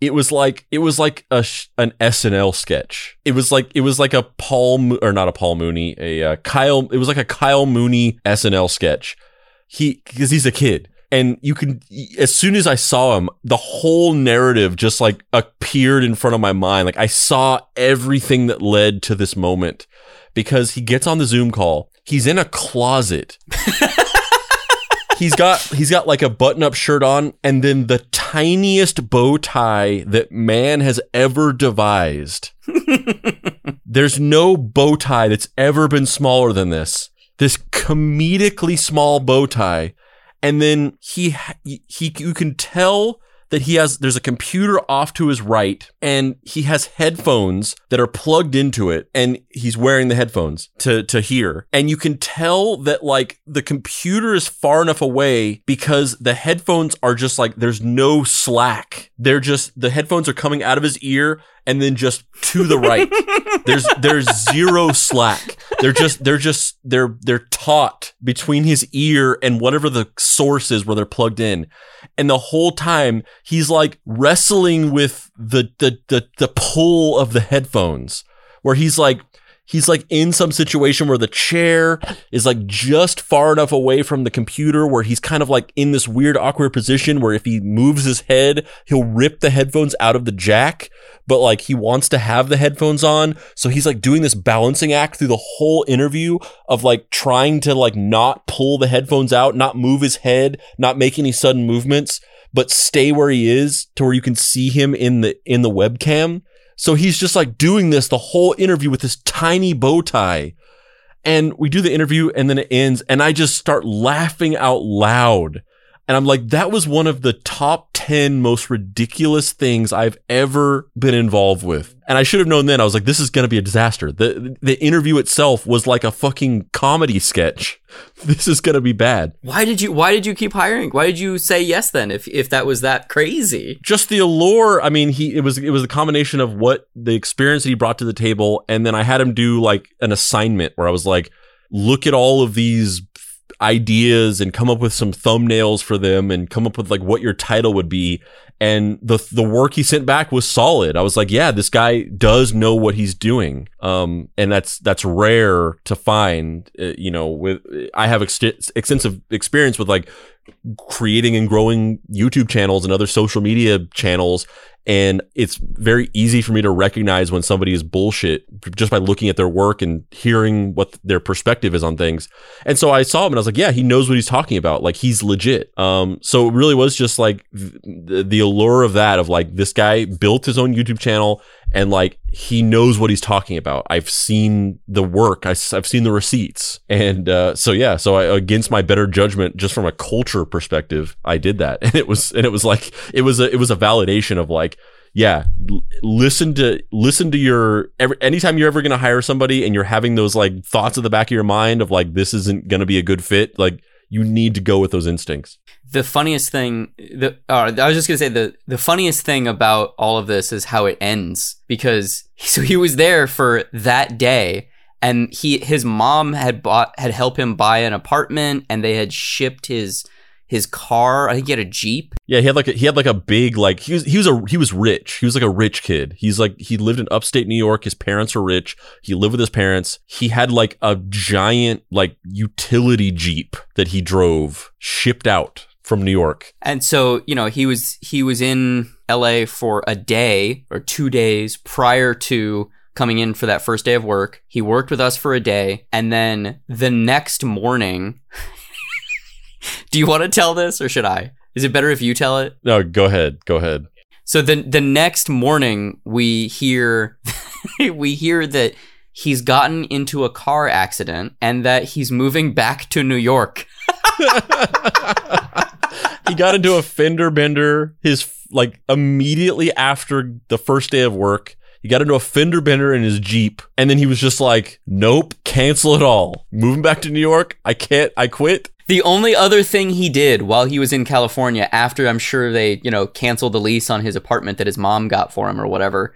It was like it was like a an SNL sketch. It was like it was like a Paul or not a Paul Mooney, a uh, Kyle. It was like a Kyle Mooney SNL sketch. He because he's a kid, and you can as soon as I saw him, the whole narrative just like appeared in front of my mind. Like I saw everything that led to this moment because he gets on the Zoom call. He's in a closet. he's got he's got like a button-up shirt on and then the tiniest bow tie that man has ever devised. There's no bow tie that's ever been smaller than this. This comedically small bow tie and then he he you can tell that he has there's a computer off to his right and he has headphones that are plugged into it and he's wearing the headphones to to hear. And you can tell that like the computer is far enough away because the headphones are just like there's no slack. They're just the headphones are coming out of his ear and then just to the right. There's there's zero slack. They're just they're just they're they're taut between his ear and whatever the source is where they're plugged in. And the whole time he's like wrestling with the the the, the pull of the headphones where he's like he's like in some situation where the chair is like just far enough away from the computer where he's kind of like in this weird awkward position where if he moves his head he'll rip the headphones out of the jack but like he wants to have the headphones on. So he's like doing this balancing act through the whole interview of like trying to like not pull the headphones out not move his head not make any sudden movements but stay where he is to where you can see him in the in the webcam so he's just like doing this the whole interview with this tiny bow tie. And we do the interview and then it ends and I just start laughing out loud. And I'm like, that was one of the top 10 most ridiculous things I've ever been involved with. And I should have known then. I was like, this is going to be a disaster. The, the interview itself was like a fucking comedy sketch. This is going to be bad. Why did you why did you keep hiring? Why did you say yes then if if that was that crazy? Just the allure. I mean, he, it was, it was a combination of what the experience that he brought to the table. And then I had him do like an assignment where I was like, look at all of these ideas and come up with some thumbnails for them and come up with like what your title would be and the the work he sent back was solid. I was like, yeah, this guy does know what he's doing. Um, and that's that's rare to find. Uh, you know, with I have ex- extensive experience with like creating and growing YouTube channels and other social media channels. And it's very easy for me to recognize when somebody is bullshit just by looking at their work and hearing what their perspective is on things. And so I saw him and I was like, yeah, he knows what he's talking about. Like he's legit. Um, so it really was just like the, the allure of that, of like this guy built his own YouTube channel and like he knows what he's talking about. I've seen the work. I, have seen the receipts, and uh, so yeah. So I, against my better judgment, just from a culture perspective, I did that, and it was and it was like it was a it was a validation of like yeah listen to listen to your every, anytime you're ever going to hire somebody and you're having those like thoughts at the back of your mind of like this isn't going to be a good fit like you need to go with those instincts. The funniest thing the uh, I was just gonna say the the funniest thing about all of this is how it ends because so he was there for that day and he his mom had bought had helped him buy an apartment and they had shipped his his car I think he had a jeep. Yeah he had like a, he had like a big like he was he was a he was rich. He was like a rich kid. He's like he lived in upstate New York. His parents were rich. He lived with his parents. He had like a giant like utility jeep that he drove shipped out from New York. And so, you know, he was he was in LA for a day or 2 days prior to coming in for that first day of work. He worked with us for a day. And then the next morning Do you want to tell this or should I? Is it better if you tell it? No, go ahead. Go ahead. So the the next morning we hear we hear that he's gotten into a car accident and that he's moving back to New York. he got into a fender bender his like immediately after the first day of work. He got into a fender bender in his Jeep and then he was just like, "Nope, cancel it all. Moving back to New York. I can't. I quit." The only other thing he did while he was in California, after I'm sure they, you know, canceled the lease on his apartment that his mom got for him or whatever,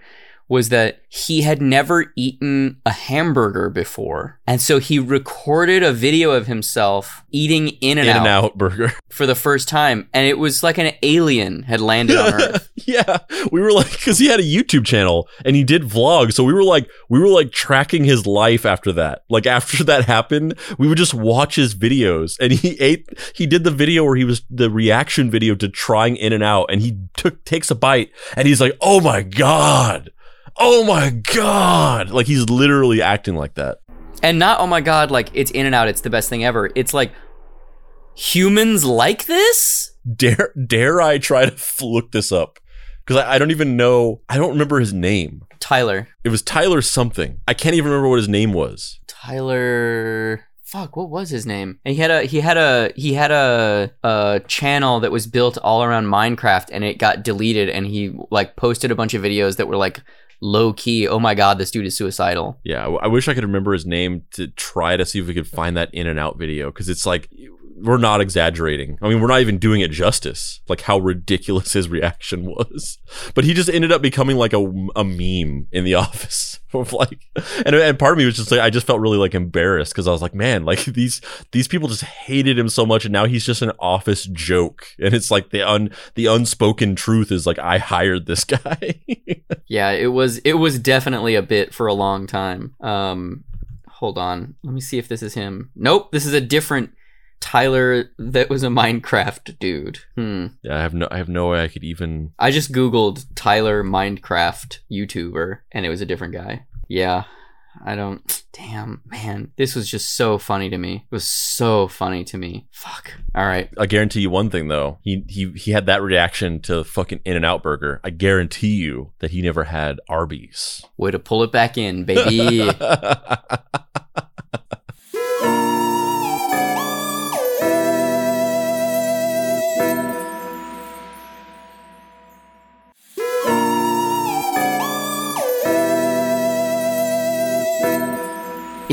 was that he had never eaten a hamburger before. And so he recorded a video of himself eating In and Out out burger. for the first time. And it was like an alien had landed on Earth. yeah, we were like, because he had a YouTube channel and he did vlogs, so we were like, we were like tracking his life after that. Like after that happened, we would just watch his videos, and he ate. He did the video where he was the reaction video to trying In and Out, and he took takes a bite, and he's like, "Oh my god." Oh my god! Like he's literally acting like that. And not, oh my God, like it's In and Out, it's the best thing ever. It's like, humans like this? Dare dare I try to look this up? Because I, I don't even know. I don't remember his name. Tyler. It was Tyler something. I can't even remember what his name was. Tyler fuck what was his name and he had a he had a he had a a channel that was built all around minecraft and it got deleted and he like posted a bunch of videos that were like low key oh my god this dude is suicidal. Yeah, I, wish I could remember his name to try to see if we could find that in and out video because it's like we're not exaggerating. I mean, we're not even doing it justice. Like how ridiculous his reaction was, but he just ended up becoming like a, a meme in the office of like, and, and part of me was just like, I just felt really like embarrassed because I was like, man, like these these people just hated him so much, and now he's just an office joke, and it's like the un the unspoken truth is like I hired this guy. yeah it was it was definitely a bit for a long time um hold on let me see if this is him nope this is a different tyler that was a minecraft dude hmm yeah, I have no I have no way I could even I just googled Tyler Minecraft YouTuber and it was a different guy. Yeah. I don't damn man. This was just so funny to me. It was so funny to me. Fuck. All right. I guarantee you one thing though. He he he had that reaction to fucking In and Out Burger. I guarantee you that he never had Arby's. Way to pull it back in, baby.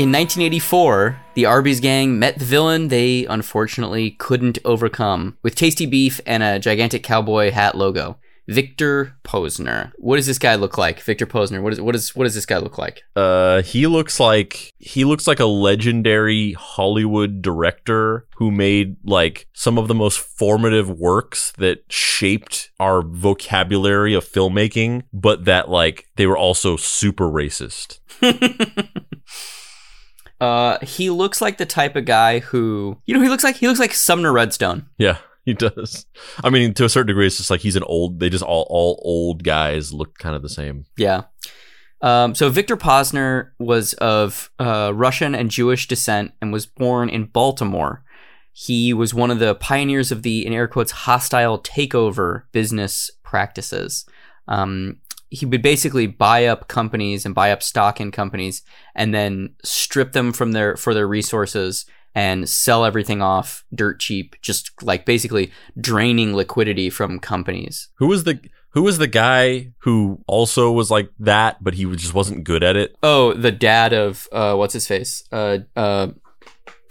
In 1984, the Arby's gang met the villain they unfortunately couldn't overcome with tasty beef and a gigantic cowboy hat logo. Victor Posner. What does this guy look like? Victor Posner. What is what is what does this guy look like? uh he looks like he looks like a legendary Hollywood director who made like some of the most formative works that shaped our vocabulary of filmmaking, but that like they were also super racist. Uh, he looks like the type of guy who you know he looks like he looks like Sumner Redstone. Yeah, he does. I mean, to a certain degree, it's just like he's an old. They just all all old guys look kind of the same. Yeah. Um, so Victor Posner was of uh, Russian and Jewish descent and was born in Baltimore. He was one of the pioneers of the, in air quotes, hostile takeover business practices. Um, he would basically buy up companies and buy up stock in companies and then strip them from their for their resources and sell everything off dirt cheap, just like basically draining liquidity from companies. Who was the Who was the guy who also was like that, but he just wasn't good at it? Oh, the dad of uh, what's his face? Uh, uh,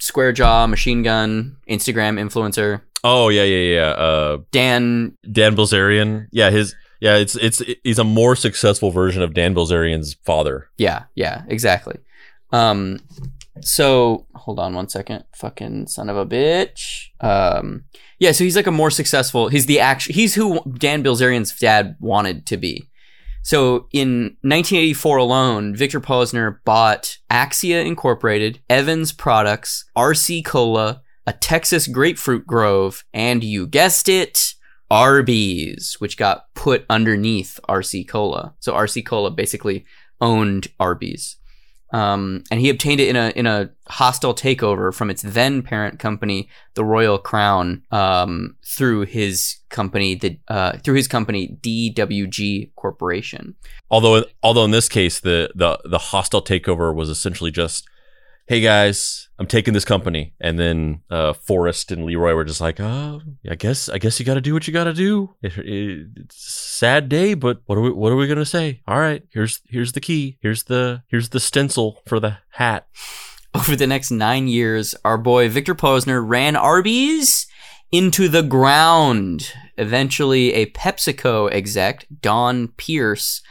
Square Jaw, Machine Gun, Instagram influencer, Oh yeah, yeah, yeah. Uh, Dan. Dan Bilzerian. Yeah, his. Yeah, it's it's he's a more successful version of Dan Bilzerian's father. Yeah, yeah, exactly. Um, so hold on one second, fucking son of a bitch. Um, yeah, so he's like a more successful. He's the action. He's who Dan Bilzerian's dad wanted to be. So in 1984 alone, Victor Posner bought Axia Incorporated, Evans Products, RC Cola, a Texas grapefruit grove, and you guessed it, Arby's, which got put underneath RC Cola. So RC Cola basically owned Arby's. Um, and he obtained it in a in a hostile takeover from its then parent company, the Royal Crown, um, through his company, the uh, through his company DWG Corporation. Although although in this case the the the hostile takeover was essentially just, hey guys, I'm taking this company, and then uh, Forrest and Leroy were just like, oh, I guess I guess you got to do what you got to do. It, it, it's a sad day, but what are we what are we gonna say? All right, here's here's the key. Here's the here's the stencil for the hat. over the next nine years, our boy Victor Posner ran Arby's into the ground. Eventually, a PepsiCo exec, Don Pierce,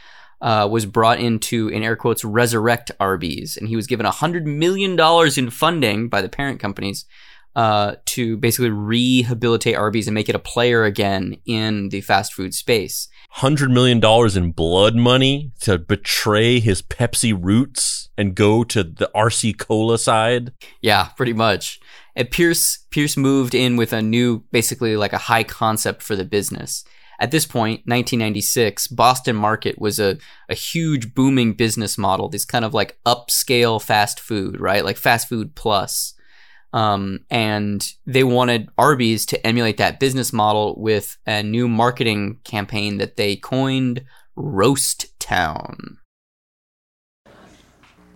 uh, was brought in to, in air quotes, resurrect Arby's. And he was given $100 million in funding by the parent companies uh, to basically rehabilitate Arby's and make it a player again in the fast food space. Hundred million dollars in blood money to betray his Pepsi roots and go to the RC Cola side. Yeah, pretty much. And Pierce Pierce moved in with a new, basically like a high concept for the business. At this point, 1996, Boston Market was a, a huge booming business model. This kind of like upscale fast food, right? Like fast food plus. Um, and they wanted Arby's to emulate that business model with a new marketing campaign that they coined Roast Town.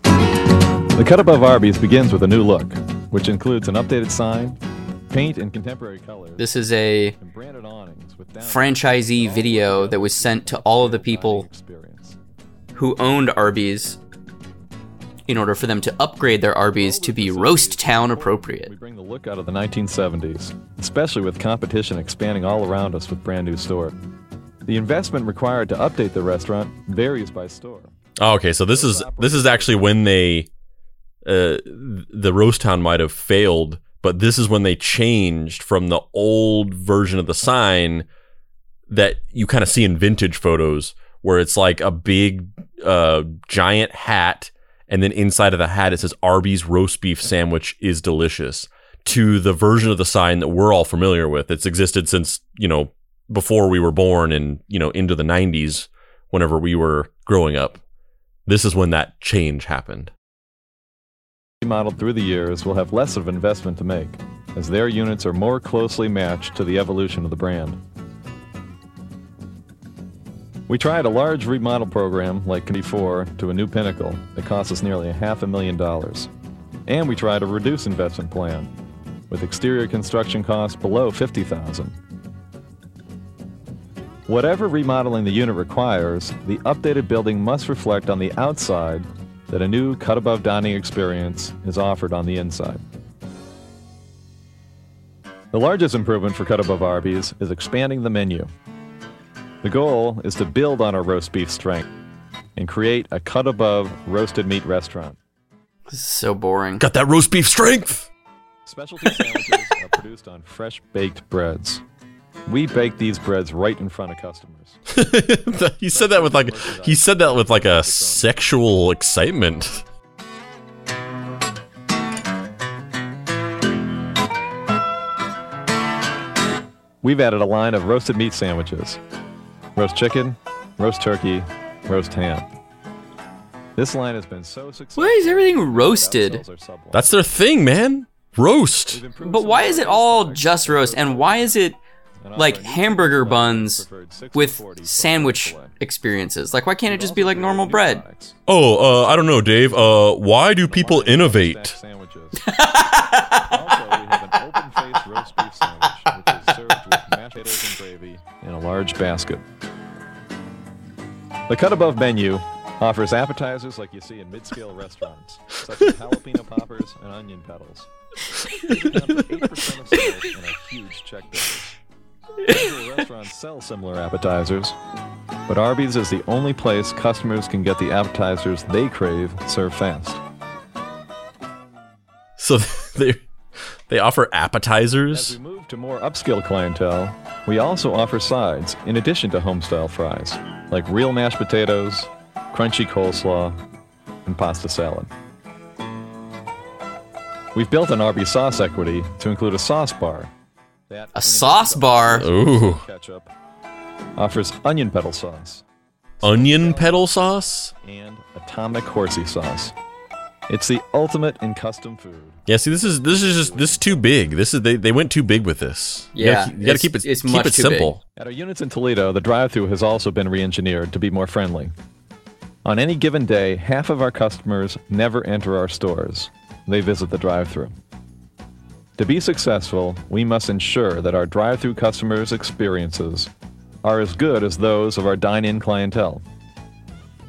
The cut above Arby's begins with a new look, which includes an updated sign, paint in contemporary colors, This is a branded awnings with franchisee video that was sent to all of the people who owned Arby's in order for them to upgrade their Arby's to be Roast Town appropriate. We appropriate. bring the look out of the 1970s, especially with competition expanding all around us with brand new stores. The investment required to update the restaurant varies by store. Oh, okay, so this is this is actually when they uh, the roast town might have failed, but this is when they changed from the old version of the sign that you kind of see in vintage photos, where it's like a big uh, giant hat, and then inside of the hat it says Arby's roast beef sandwich is delicious. To the version of the sign that we're all familiar with, it's existed since you know before we were born, and you know into the '90s, whenever we were growing up. This is when that change happened. Remodeled through the years will have less of investment to make, as their units are more closely matched to the evolution of the brand. We tried a large remodel program like before to a new pinnacle that cost us nearly a half a million dollars. And we tried a reduced investment plan with exterior construction costs below 50,000. Whatever remodeling the unit requires, the updated building must reflect on the outside that a new cut above dining experience is offered on the inside. The largest improvement for Cut Above Arby's is expanding the menu. The goal is to build on our roast beef strength and create a cut above roasted meat restaurant. This is so boring. Got that roast beef strength. Specialty sandwiches are produced on fresh baked breads. We bake these breads right in front of customers. he said that with like he said that with like a sexual excitement. We've added a line of roasted meat sandwiches roast chicken, roast turkey, roast ham. This line has been so successful. Why is everything roasted? outsells our sub line. That's their thing, man. Roast. But why is it all just roast? And why is it and like hamburger buns with sandwich experiences? Like, why can't it just be like normal bread? Oh, uh, I don't know, Dave. Uh, why do people innovate? sandwiches. also, we have an open-faced roast beef sandwich, which is served with mashed potatoes and gravy in a large basket. The cut above menu offers appetizers like you see in mid-scale restaurants, such as jalapeno poppers and onion petals. These account for 8% of sales and are huge check bidders. Restaurants sell similar appetizers, but Arby's is the only place customers can get the appetizers they crave served fast. So they they offer As appetizers. we move to more upscale clientele, we also offer sides in addition to homestyle fries, like real mashed potatoes, crunchy coleslaw, and pasta salad. We've built an Arby's sauce equity to include a sauce bar. That, A sauce bar? Ooh, ketchup offers onion petal sauce onion petal sauce. and atomic horsey sauce. It's the ultimate in custom food. Yeah, see, this is this is just this is too big. This is they, they went too big with this. You Yeah, gotta, you gotta keep it it's keep much it too simple. At our units in Toledo, the drive-through has also been re-engineered to be more friendly. On any given day, half of our customers never enter our stores. They visit the drive-through. To be successful, we must ensure that our drive-through customers' experiences are as good as those of our dine-in clientele.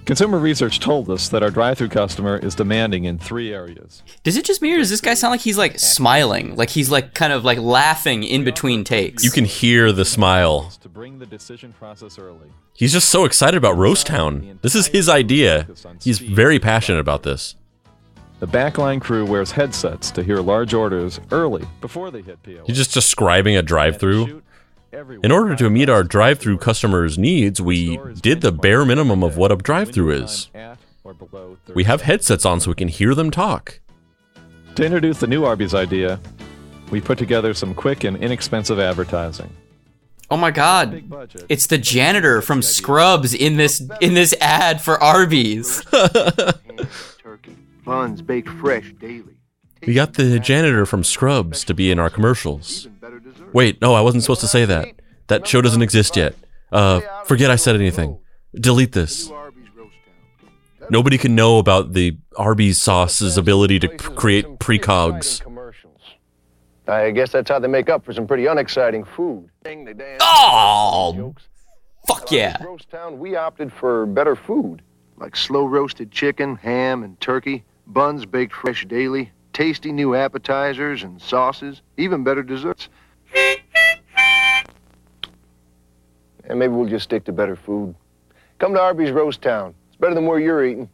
Consumer research told us that our drive-through customer is demanding in three areas. Does it just me or does this guy sound like he's like smiling? Like he's like kind of like laughing in between takes. You can hear the smile. To bring the decision process early. He's just so excited about Roast Town. This is his idea. He's very passionate about this. The backline crew wears headsets to hear large orders early before they hit POS. He's just describing a drive-through. In order to meet our drive-through customers' needs, we did the bare minimum of what a drive-through is. We have headsets on so we can hear them talk. To introduce the new Arby's idea, we put together some quick and inexpensive advertising. oh my god. It's the janitor from Scrubs in this in this ad for Arby's. ham, turkey, buns baked fresh daily. We got the janitor from Scrubs to be in our commercials. Even better dessert. Wait, no, I wasn't supposed to say that. That show doesn't exist yet. Uh, forget I said anything. Delete this. New Arby's Roast Town. Nobody can know about the Arby's sauce's ability to create precogs. I guess that's how they make up for some pretty unexciting food. Oh, fuck yeah. Arby's Roast Town, we opted for better food, like slow roasted chicken, ham, and turkey, buns baked fresh daily, tasty new appetizers and sauces, even better desserts. And maybe we'll just stick to better food. Come to Arby's Roast Town. It's better than where you're eating.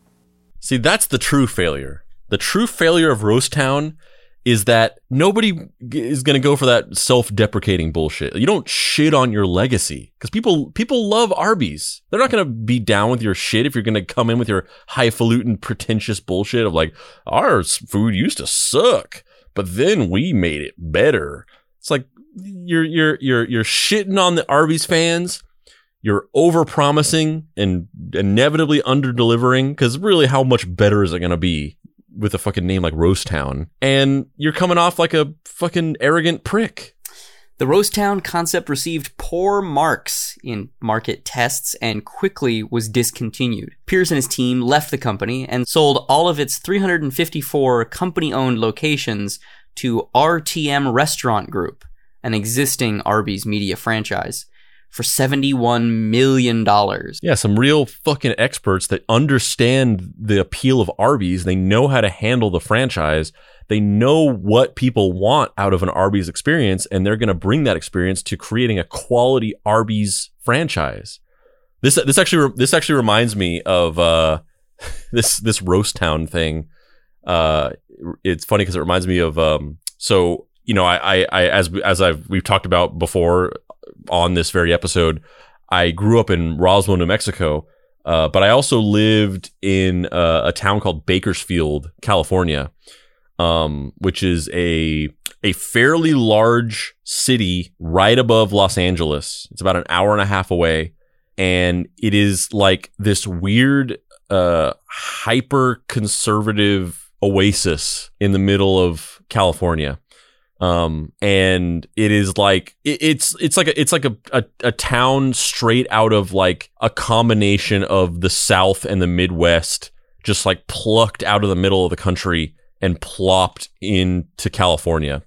See, that's the true failure. The true failure of Roast Town is that nobody is going to go for that self-deprecating bullshit. You don't shit on your legacy because people people love Arby's. They're not going to be down with your shit if you're going to come in with your highfalutin, pretentious bullshit of like our food used to suck, but then we made it better. It's like you're you're you're you're shitting on the Arby's fans you're over promising and inevitably under delivering because really how much better is it going to be with a fucking name like roast town and you're coming off like a fucking arrogant prick The Roast Town concept received poor marks in market tests and quickly was discontinued. Pierce and his team left the company and sold all of its 354 company owned locations to RTM Restaurant Group, an existing Arby's media franchise, for $71 million. yeah some real fucking experts that understand the appeal of arby's. They know how to handle the franchise. They know what people want out of an arby's experience and they're going to bring that experience to creating a quality arby's franchise. This this actually this actually reminds me of uh this this roast town thing. Uh it's funny because it reminds me of um so you know I I, I as as I've we've talked about before on this very episode I grew up in Roswell New Mexico uh, but I also lived in uh, a town called Bakersfield California um which is a a fairly large city right above Los Angeles. It's about an hour and a half away. And it is like this weird uh hyper conservative oasis in the middle of California um and it is like it, it's it's like a, it's like a, a a town straight out of like a combination of the south and the midwest just like plucked out of the middle of the country and plopped into California.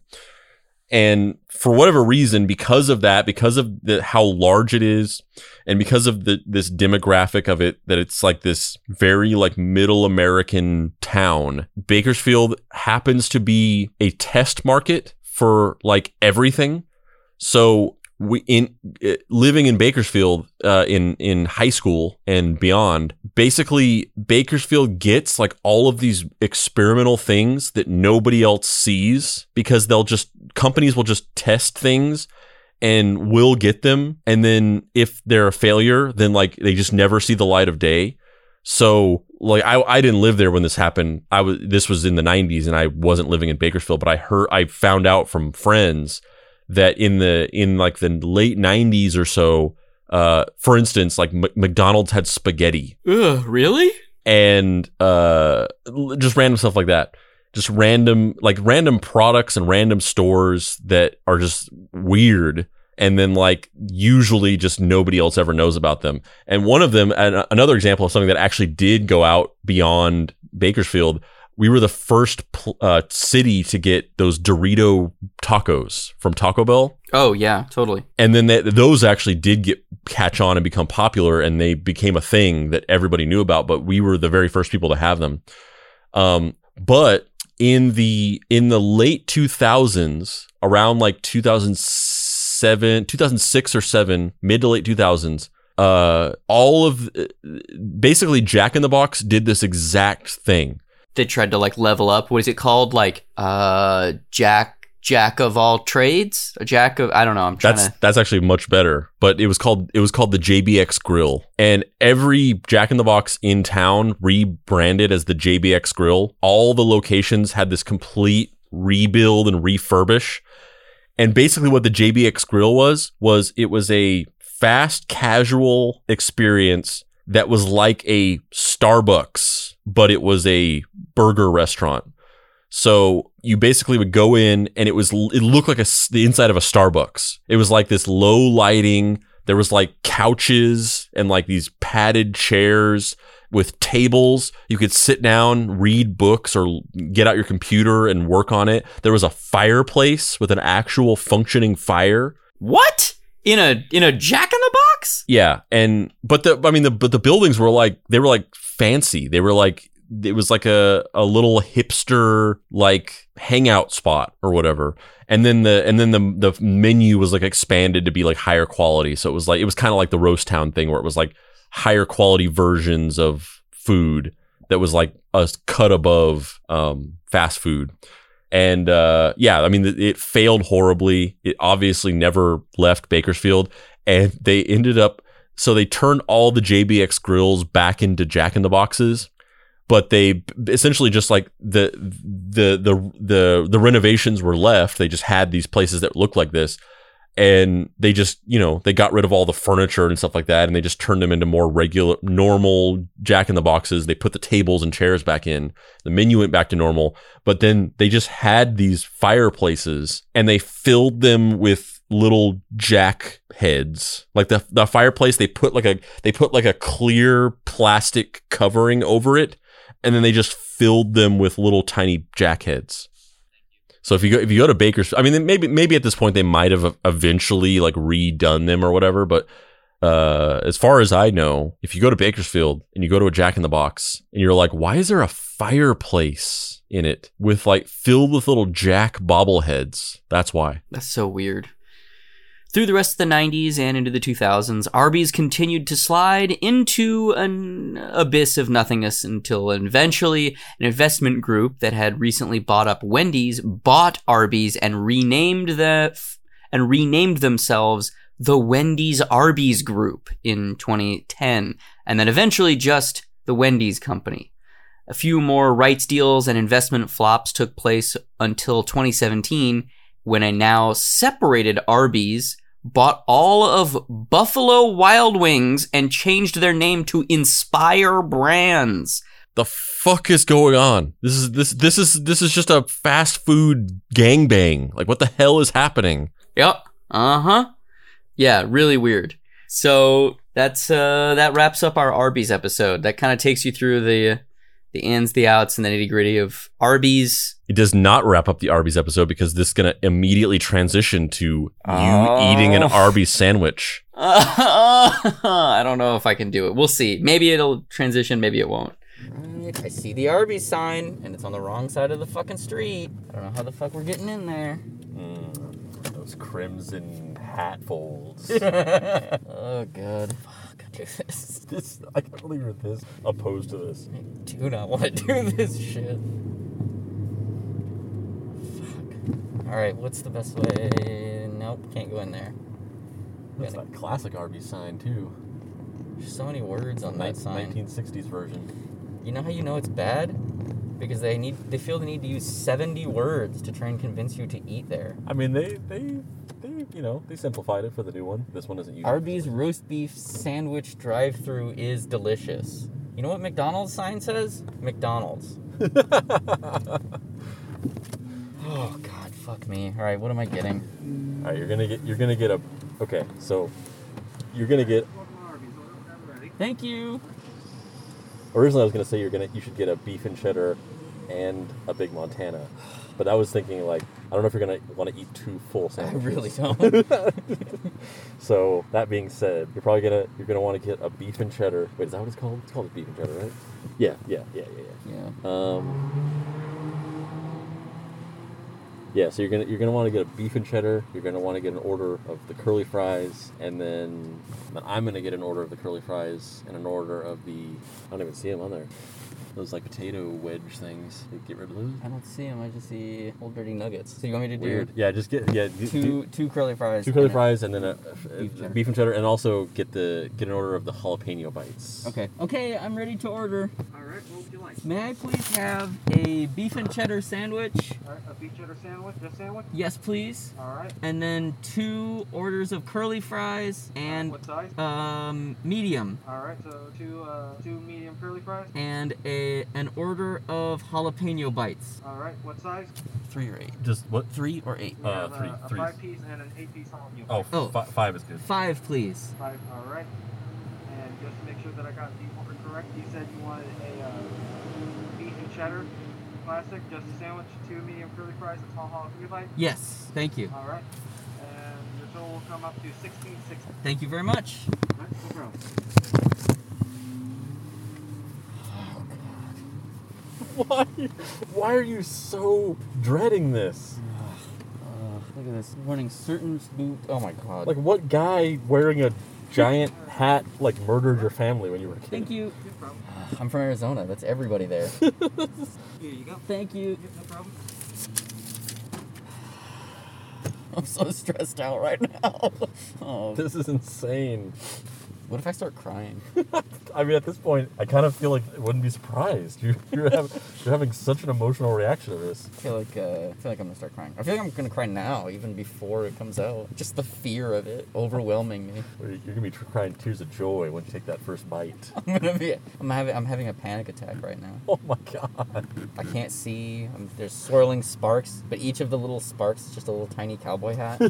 And for whatever reason because of that because of the how large it is and because of the this demographic of it that it's like this very like middle american town bakersfield happens to be a test market for like everything so we in uh, living in Bakersfield uh, in in high school and beyond. Basically, Bakersfield gets like all of these experimental things that nobody else sees because they'll just companies will just test things and will get them, and then if they're a failure, then like they just never see the light of day. So like I, I didn't live there when this happened. I was this was in the 90s and I wasn't living in Bakersfield, but I heard I found out from friends that in the in like the late 90s or so uh for instance like M- McDonald's had spaghetti Ugh, really? and uh just random stuff like that just random like random products and random stores that are just weird and then like usually just nobody else ever knows about them and one of them and another example of something that actually did go out beyond Bakersfield we were the first pl- uh, city to get those Dorito tacos from Taco Bell. Oh yeah, totally. And then that those actually did get catch on and become popular, and they became a thing that everybody knew about. But we were the very first people to have them. Um, but in the in the late 2000s, around like 2007, 2006 or seven, mid to late 2000s, uh, all of basically Jack in the Box did this exact thing. They tried to like level up. What is it called? Like uh, Jack Jack of all trades, a Jack of I don't know. I'm trying That's to. that's actually much better. But it was called it was called the JBX Grill, and every Jack in the Box in town rebranded as the JBX Grill. All the locations had this complete rebuild and refurbish. And basically, what the JBX Grill was was it was a fast casual experience that was like a Starbucks, but it was a burger restaurant. So you basically would go in and it was it looked like a the inside of a Starbucks. It was like this low lighting. There was like couches and like these padded chairs with tables. You could sit down, read books or get out your computer and work on it. There was a fireplace with an actual functioning fire. What in a in a Jack in the Box? Yeah, and but the I mean the but the buildings were like they were like fancy. They were like it was like a a little hipster like hangout spot or whatever. And then the and then the the menu was like expanded to be like higher quality. So it was like it was kind of like the Roast Town thing where it was like higher quality versions of food that was like a cut above um, fast food. And uh, yeah, I mean, it- failed horribly. It obviously never left Bakersfield, and they ended up. So they turned all the JBX grills back into Jack in the Boxes, but they essentially just like the the the the the renovations were left. They just had these places that looked like this, and they just you know they got rid of all the furniture and stuff like that, and they just turned them into more regular, normal Jack in the Boxes. They put the tables and chairs back in. The menu went back to normal, but then they just had these fireplaces and they filled them with little jack heads like the the fireplace they put like a they put like a clear plastic covering over it and then they just filled them with little tiny jack heads so if you go if you go to Baker's, I mean maybe maybe at this point they might have eventually like redone them or whatever. But uh, as far as I know, if you go to Bakersfield and you go to a Jack in the Box and you're like, why is there a fireplace in it with like filled with little Jack bobbleheads? That's why. That's so weird. Through the rest of the 90s and into the 2000s, Arby's continued to slide into an abyss of nothingness until eventually an investment group that had recently bought up Wendy's bought Arby's and renamed the and renamed themselves the Wendy's Arby's Group in 2010, and then eventually just the Wendy's Company. A few more rights deals and investment flops took place until 2017 when a now separated Arby's bought all of Buffalo Wild Wings and changed their name to Inspire Brands. The fuck is going on? This is this this is this is just a fast food gangbang. Like what the hell is happening? Yep. Uh huh. Yeah, really weird. So that's uh that wraps up our Arby's episode. That kind of takes you through the the ins, the outs, and the nitty gritty of Arby's. It does not wrap up the Arby's episode because this is going to immediately transition to you Oh. eating an oh. Arby's sandwich. I don't know if I can do it. We'll see. Maybe it'll transition. Maybe it won't. Right, I see the Arby's sign, and it's on the wrong side of the fucking street. I don't know how the fuck we're getting in there. Mm, those crimson hat folds. Oh god. Fuck. Do this. this, I can't believe you're this opposed to this. I do not want to do this shit. Fuck. All right. What's the best way? Nope. Can't go in there. That's that classic Arby's sign too. There's so many words on that sign. 1960s version. You know how you know it's bad? Because they need they feel the need to use 70 words to try and convince you to eat there. I mean, they they they you know they simplified it for the new one. This one isn't used. Arby's roast beef sandwich drive-through is delicious. You know what McDonald's sign says? McDonald's. oh god, fuck me. All right, what am I getting? All right, you're gonna get you're gonna get a okay. So you're gonna get. Thank you. Originally, I was gonna say you're gonna you should get a beef and cheddar and a big Montana. But I was thinking like I don't know if you're gonna want to eat two full sandwiches. I really don't. So that being said, you're probably gonna you're gonna want to get a beef and cheddar. Wait, is that what it's called? It's called a beef and cheddar, right? Yeah, yeah, yeah, yeah, yeah. yeah. Um, yeah, so you're gonna you're gonna want to get a beef and cheddar. You're gonna want to get an order of the curly fries, and then, I'm gonna get an order of the curly fries and an order of the I don't even see them on there. Those like potato wedge things. You Get rid of those. I don't see them. I just see old dirty nuggets. So you want me to do Weird. Yeah, just get yeah do, two do- two curly fries? two curly and fries and then a, a- Beef a cheddar. beef and cheddar, and also get the get an order of the jalapeno bites. Okay. Okay, I'm ready to order. All right, what would you like? May I please have a beef and cheddar sandwich? All right, a beef cheddar sandwich, this sandwich. Yes, please. All right. And then two orders of curly fries and what size? um medium All right, so two uh, two medium curly fries. and a an order of jalapeno bites. All right, what size? Three or eight. Just what? Three or eight. We Uh, have three- a, a three. five piece and an eight piece jalapeno. Oh, Oh. fi- five is good. Five, please. Five. All right. And just to make sure that I got the order correct, you said you wanted a uh, beef and cheddar classic, just a sandwich, two medium curly fries, and small jalapeno bite. Yes, thank you. All right. And your total will come up to sixteen sixty. Thank you very much. All right, no problem. Why? Why are you so dreading this? Uh, look at this. Running certain boot. Oh my god. Like, what guy wearing a giant hat like murdered your family when you were a kid? Thank you. No problem. I'm from Arizona. That's everybody there. Here you go. Thank you. Yep, no problem. I'm so stressed out right now. Oh, This is insane. What if I start crying? I mean, at this point, I kind of feel like I wouldn't be surprised. You, you're, having, you're having such an emotional reaction to this. I feel like uh, I feel like I'm gonna start crying. I feel like I'm gonna cry now, even before it comes out. Just the fear of it overwhelming me. You're gonna be crying tears of joy when you take that first bite. I'm gonna be. I'm having. I'm having a panic attack right now. Oh my god. I can't see. i there's swirling sparks, but each of the little sparks is just a little tiny cowboy hat.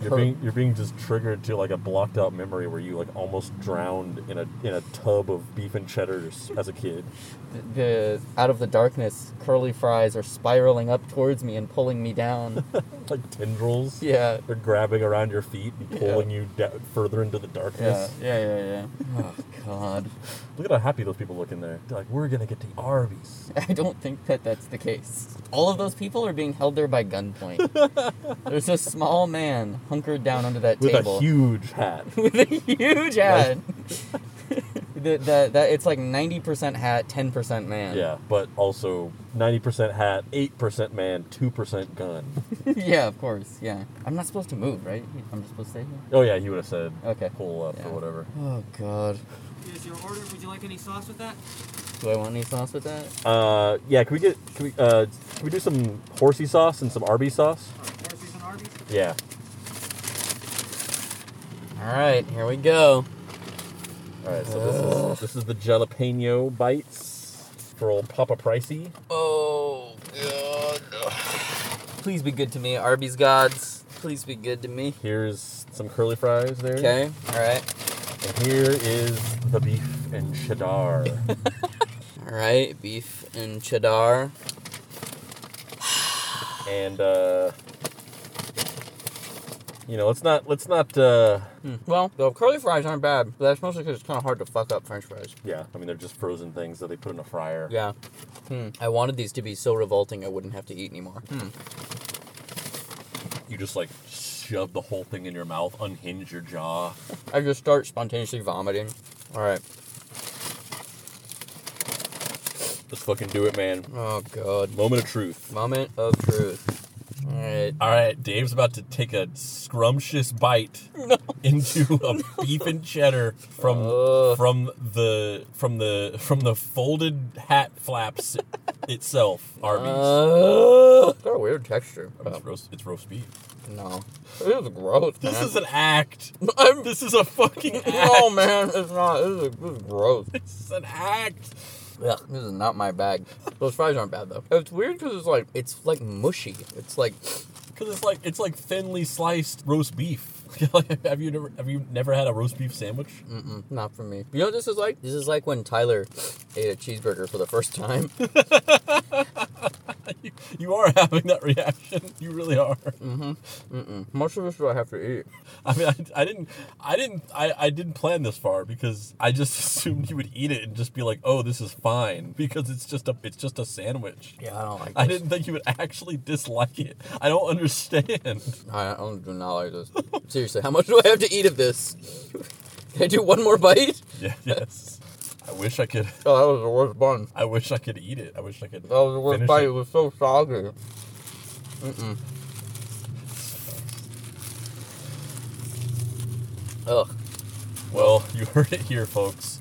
You're being you're being just triggered to like a blocked out memory where you like almost drowned in a in a tub of beef and cheddars as a kid. the, the out of the darkness, curly fries are spiraling up towards me and pulling me down. like tendrils. yeah. They're grabbing around your feet and Yeah. pulling you da- further into the darkness. yeah, yeah, yeah. Oh God, Look at how happy those people look in there. They're like, we're gonna get to Arby's. I don't think that that's the case. All of those people are being held there by gunpoint. There's a small man hunkered down under that With table With a huge hat. with a huge hat. The, the, that it's like ninety percent hat, ten percent man. Yeah, but also 90% hat, 8% man, 2% gun. yeah, of course. Yeah, I'm not supposed to move, right? I'm just supposed to stay here. Oh yeah, he would have said Okay. pull up Yeah. or whatever. Oh God. Here's your order. Would you like any sauce with that? Do I want any sauce with that? Uh, yeah, can we get can we uh can we do some horsey sauce and some Arby's sauce? All right, Horses and Arby's. Yeah. All right, here we go. All right, so this is this is the jalapeno bites for old Papa Pricey. Oh God. Please be good to me, Arby's gods. Please be good to me. Here's some curly fries there. Okay. All right. And here is the beef and cheddar. All right. Beef and cheddar. and uh you know, let's not let's not uh Hmm. Well, the curly fries aren't bad, but that's mostly because it's kind of hard to fuck up French fries. yeah, I mean they're just frozen things that they put in a fryer. Yeah. Hmm. I wanted these to be so revolting I wouldn't have to eat anymore. Hmm. You just like shove the whole thing in your mouth, unhinge your jaw. I just start spontaneously vomiting. All right. Just fucking do it, man. Oh God. Moment of truth. Moment of truth. All right. All right, Dave's about to take a scrumptious bite into a beef and cheddar from Ugh. from the from the from the folded hat flaps itself. Arby's. Uh, it's got a weird texture. it's, roast, it's roast beef. No. This is gross, This man. is an act. I'm, This is a fucking act. no, man, it's not. This is, this is gross. This is an act. Ugh, this is not my bag. Those fries aren't bad though. It's weird because it's like it's like mushy. It's like Because it's like it's like thinly sliced roast beef. have you never have you never had a roast beef sandwich? Mm-mm, not for me. You know what this is like? This is like when Tyler ate a cheeseburger for the first time. you, you are having that reaction. You really are. Mm-hmm. Mm-mm. Much of this do I have to eat? I mean, I, I didn't, I didn't, I, I didn't plan this far because I just assumed you would eat it and just be like, "Oh, this is fine," because it's just a, it's just a sandwich. Yeah, I don't like I didn't think you would actually dislike it. I don't understand. I don't do not like this. Seriously, how much do I have to eat of this? Can I do one more bite? Yeah, yes. I wish I could. Oh, that was the worst bun. I wish I could eat it. I wish I could. That was the worst bite. it. It was so soggy. Mm-mm. Ugh. Well, you heard it here, folks.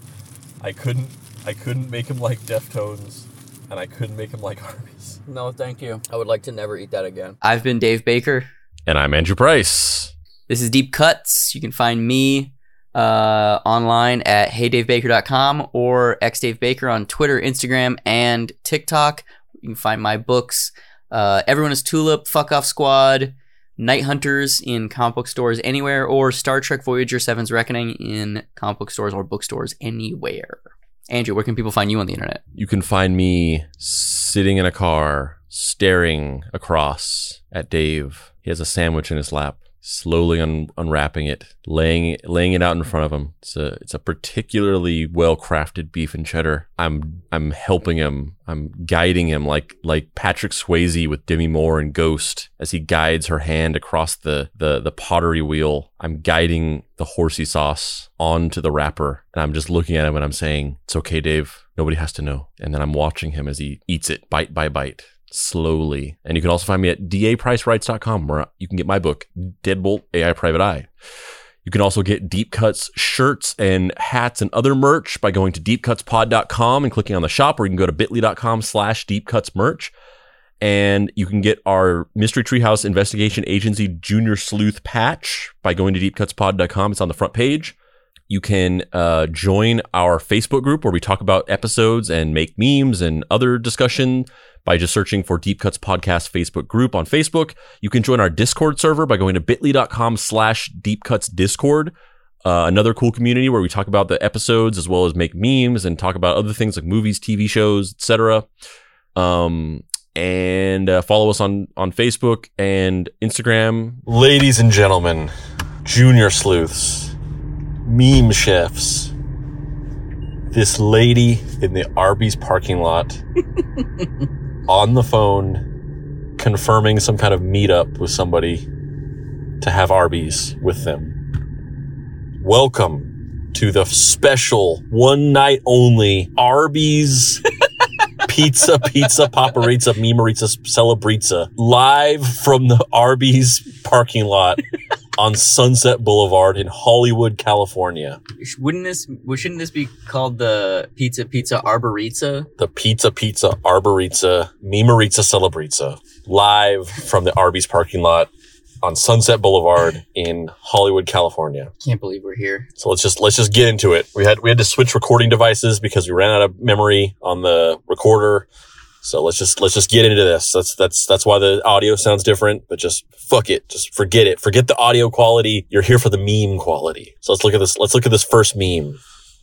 I couldn't, I couldn't make him like Deftones, and I couldn't make him like Arby's. No, thank you. I would like to never eat that again. I've been Dave Baker. And I'm Andrew Price. This is Deep Cuts. You can find me uh, online at heydavebaker.com or xdavebaker on Twitter, Instagram, and TikTok. You can find my books. Uh, Everyone is Tulip, Fuck Off Squad, Night Hunters in comic book stores anywhere, or Star Trek Voyager 7's Reckoning in comic book stores or bookstores anywhere. Andrew, where can people find you on the internet? You can find me sitting in a car, staring across at Dave. He has a sandwich in his lap, slowly un- unwrapping it, laying laying it out in front of him. It's a it's a particularly well crafted beef and cheddar. I'm I'm helping him. I'm guiding him like like Patrick Swayze with Demi Moore and Ghost as he guides her hand across the the the pottery wheel. I'm guiding the horsey sauce onto the wrapper, and I'm just looking at him and I'm saying, "It's okay, Dave. Nobody has to know." And then I'm watching him as he eats it bite by bite slowly. And you can also find me at dapricerights.com where you can get my book, Deadbolt AI Private Eye. You can also get Deep Cuts shirts and hats and other merch by going to deepcutspod.com and clicking on the shop, or you can go to bit.ly.com slash deepcutsmerch. And you can get our Mystery Treehouse Investigation Agency Junior Sleuth patch by going to deepcutspod.com. It's on the front page. You can uh, join our Facebook group where we talk about episodes and make memes and other discussion by just searching for Deep Cuts Podcast Facebook group on Facebook. You can join our Discord server by going to bit.ly.com slash Deep Cuts Discord. Uh, another cool community where we talk about the episodes as well as make memes and talk about other things like movies, TV shows, etc. Um, and uh, follow us on on Facebook and Instagram. Ladies and gentlemen, junior sleuths, meme chefs. This lady in the Arby's parking lot on the phone confirming some kind of meetup with somebody to have Arby's with them. Welcome to the special one night only Arby's Pizza Pizza Paparizza Mimarizza Celebrizza live from the Arby's parking lot on Sunset Boulevard in Hollywood, California. Wouldn't this shouldn't this be called the Pizza Pizza Arborizza? The Pizza Pizza Arborizza Mimarizza Celebrizza live from the Arby's parking lot on Sunset Boulevard in Hollywood, California. Can't believe we're here. So let's just let's just get into it. We had we had to switch recording devices because we ran out of memory on the recorder. So let's just let's just get into this. That's that's that's why the audio sounds different. But just fuck it, just forget it. Forget the audio quality. You're here for the meme quality. So let's look at this. Let's look at this first meme.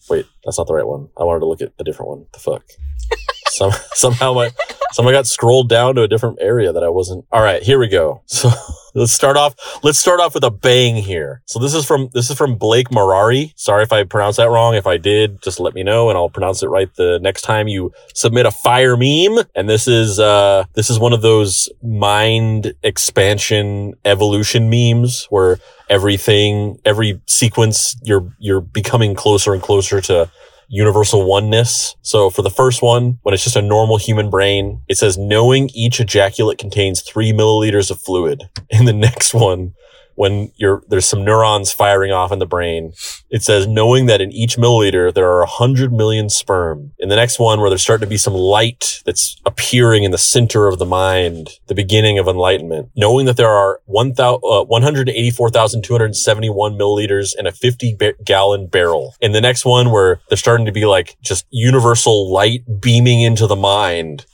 Wait, that's not the right one. I wanted to look at a different one. The fuck. Some, somehow my somehow got scrolled down to a different area that I wasn't. All right, here we go. So let's start off. Let's start off with a bang here. So this is from this is from Blake Marari. Sorry if I pronounced that wrong. If I did, just let me know and I'll pronounce it right the next time you submit a fire meme. And this is uh this is one of those mind expansion evolution memes where everything every sequence you're you're becoming closer and closer to universal oneness. So for the first one, when it's just a normal human brain, it says knowing each ejaculate contains three milliliters of fluid. In the next one, when you're, there's some neurons firing off in the brain, it says knowing that in each milliliter there are a hundred million sperm. In the next one, where there's starting to be some light that's appearing in the center of the mind, the beginning of enlightenment, knowing that there are 1, uh, 184,271 milliliters in a 50 ba- gallon barrel. In the next one, where there's starting to be like just universal light beaming into the mind,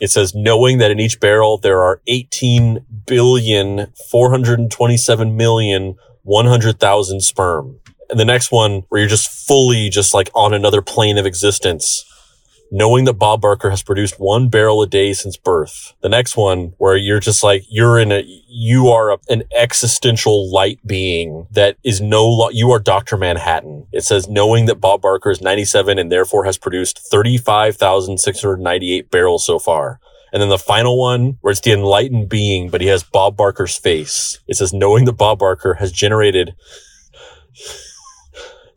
It says, knowing that in each barrel there are 18 billion, 427 million, 100,000 sperm. And the next one where you're just fully just like on another plane of existence, knowing that Bob Barker has produced one barrel a day since birth. The next one where you're just like, you're in a, you are a, an existential light being that is no, lo- you are Dr. Manhattan. It says, knowing that Bob Barker is 97 and therefore has produced 35,698 barrels so far. And then the final one where it's the enlightened being, but he has Bob Barker's face. It says, knowing that Bob Barker has generated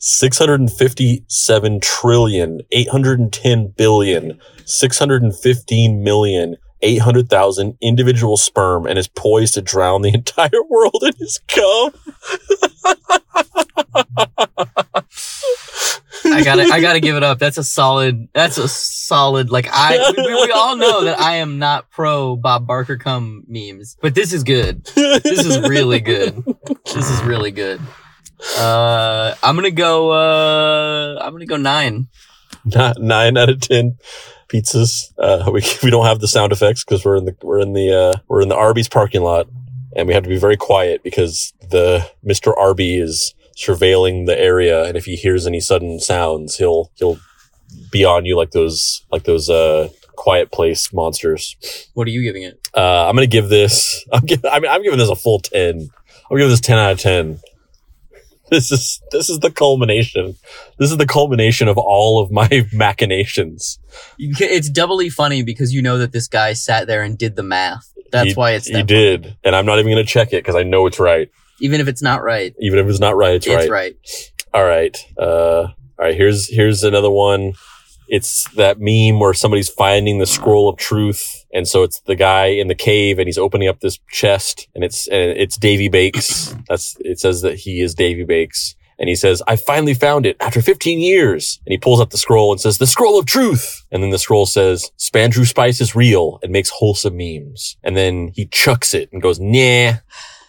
657 trillion, 810 billion, 615 million, 800,000 individual sperm and is poised to drown the entire world in his cum. I gotta, I gotta give it up. That's a solid. That's a solid. Like I, we, we all know that I am not pro Bob Barker cum memes, but this is good. This is really good. This is really good. Uh, I'm gonna go. Uh, I'm gonna go nine. Not nine out of 10 pizzas. Uh, we, we don't have the sound effects because we're in the, we're in the, uh, we're in the Arby's parking lot and we have to be very quiet because the Mr. Arby is surveilling the area. And if he hears any sudden sounds, he'll, he'll be on you like those, like those, uh, quiet place monsters. What are you giving it? Uh, I'm to give this, I'm gi- I mean, I'm giving this a full 10. I'm giving this 10 out of 10. This is, this is the culmination. This is the culmination of all of my machinations. It's doubly funny because you know that this guy sat there and did the math. That's He- why it's He that did. And I'm not even going to check it because I know it's right. Even if it's not right, Even if it's not right, it's, it's right. right. All right. Uh, all right. Here's, here's another one. It's that meme where somebody's finding the scroll of truth. And so it's the guy in the cave and he's opening up this chest and it's, and it's Davy Bakes. That's, it says that he is Davy Bakes. And he says, I finally found it after 15 years. And he pulls up the scroll and says, the scroll of truth. And then the scroll says, Spandrew Spice is real and makes wholesome memes. And then he chucks it and goes, nah.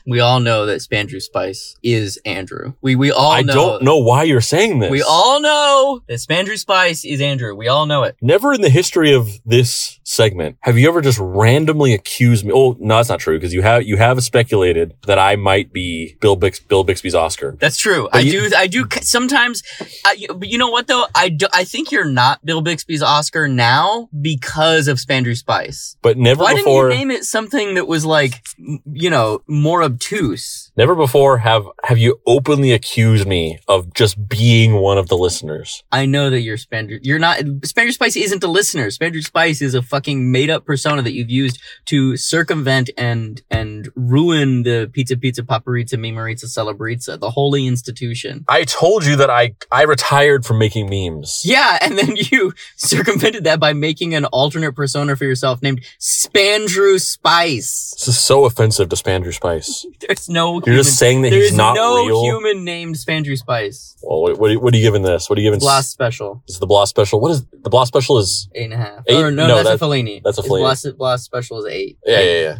We all know that Spandrew Spice is Andrew. We we all I know. don't know why you're saying this. We all know that Spandrew Spice is Andrew. We all know it. Never in the history of this segment have you ever just randomly accused me. Oh, no, that's not true because you have you have speculated that I might be Bill Bix, Bill Bixby's Oscar. That's true. But I you- do. I do. c- Sometimes. I, you- but you know what though? I do, I think you're not Bill Bixby's Oscar now because of Spandrew Spice. But never Why before, didn't you name it something that was like, m- you know, more obtuse? Never before have have you openly accused me of just being one of the listeners. I know that you're Spandrew. You're not. Spandrew Spice isn't a listener. Spandrew Spice is a fucking made up persona that you've used to circumvent and and ruin the Pizza Pizza Paparizza Mimariza Celebrizza, the holy institution. I told you that I I retired from making memes. Yeah, and then you circumvented that by making an alternate persona for yourself named Spandrew Spice. This is so offensive to Spandrew Spice. There's no You're human, just saying that he's not no real. human named Spandrew Spice. Well, what, what, are you- what are you giving this? What are you giving? Blast special. This is the Blast special. What is the Blast special? Is Eight and a half. Eight? Or no, No, that's that- a Fellini. that's a Fellini. Blast, Blast special is eight. yeah, yeah, yeah.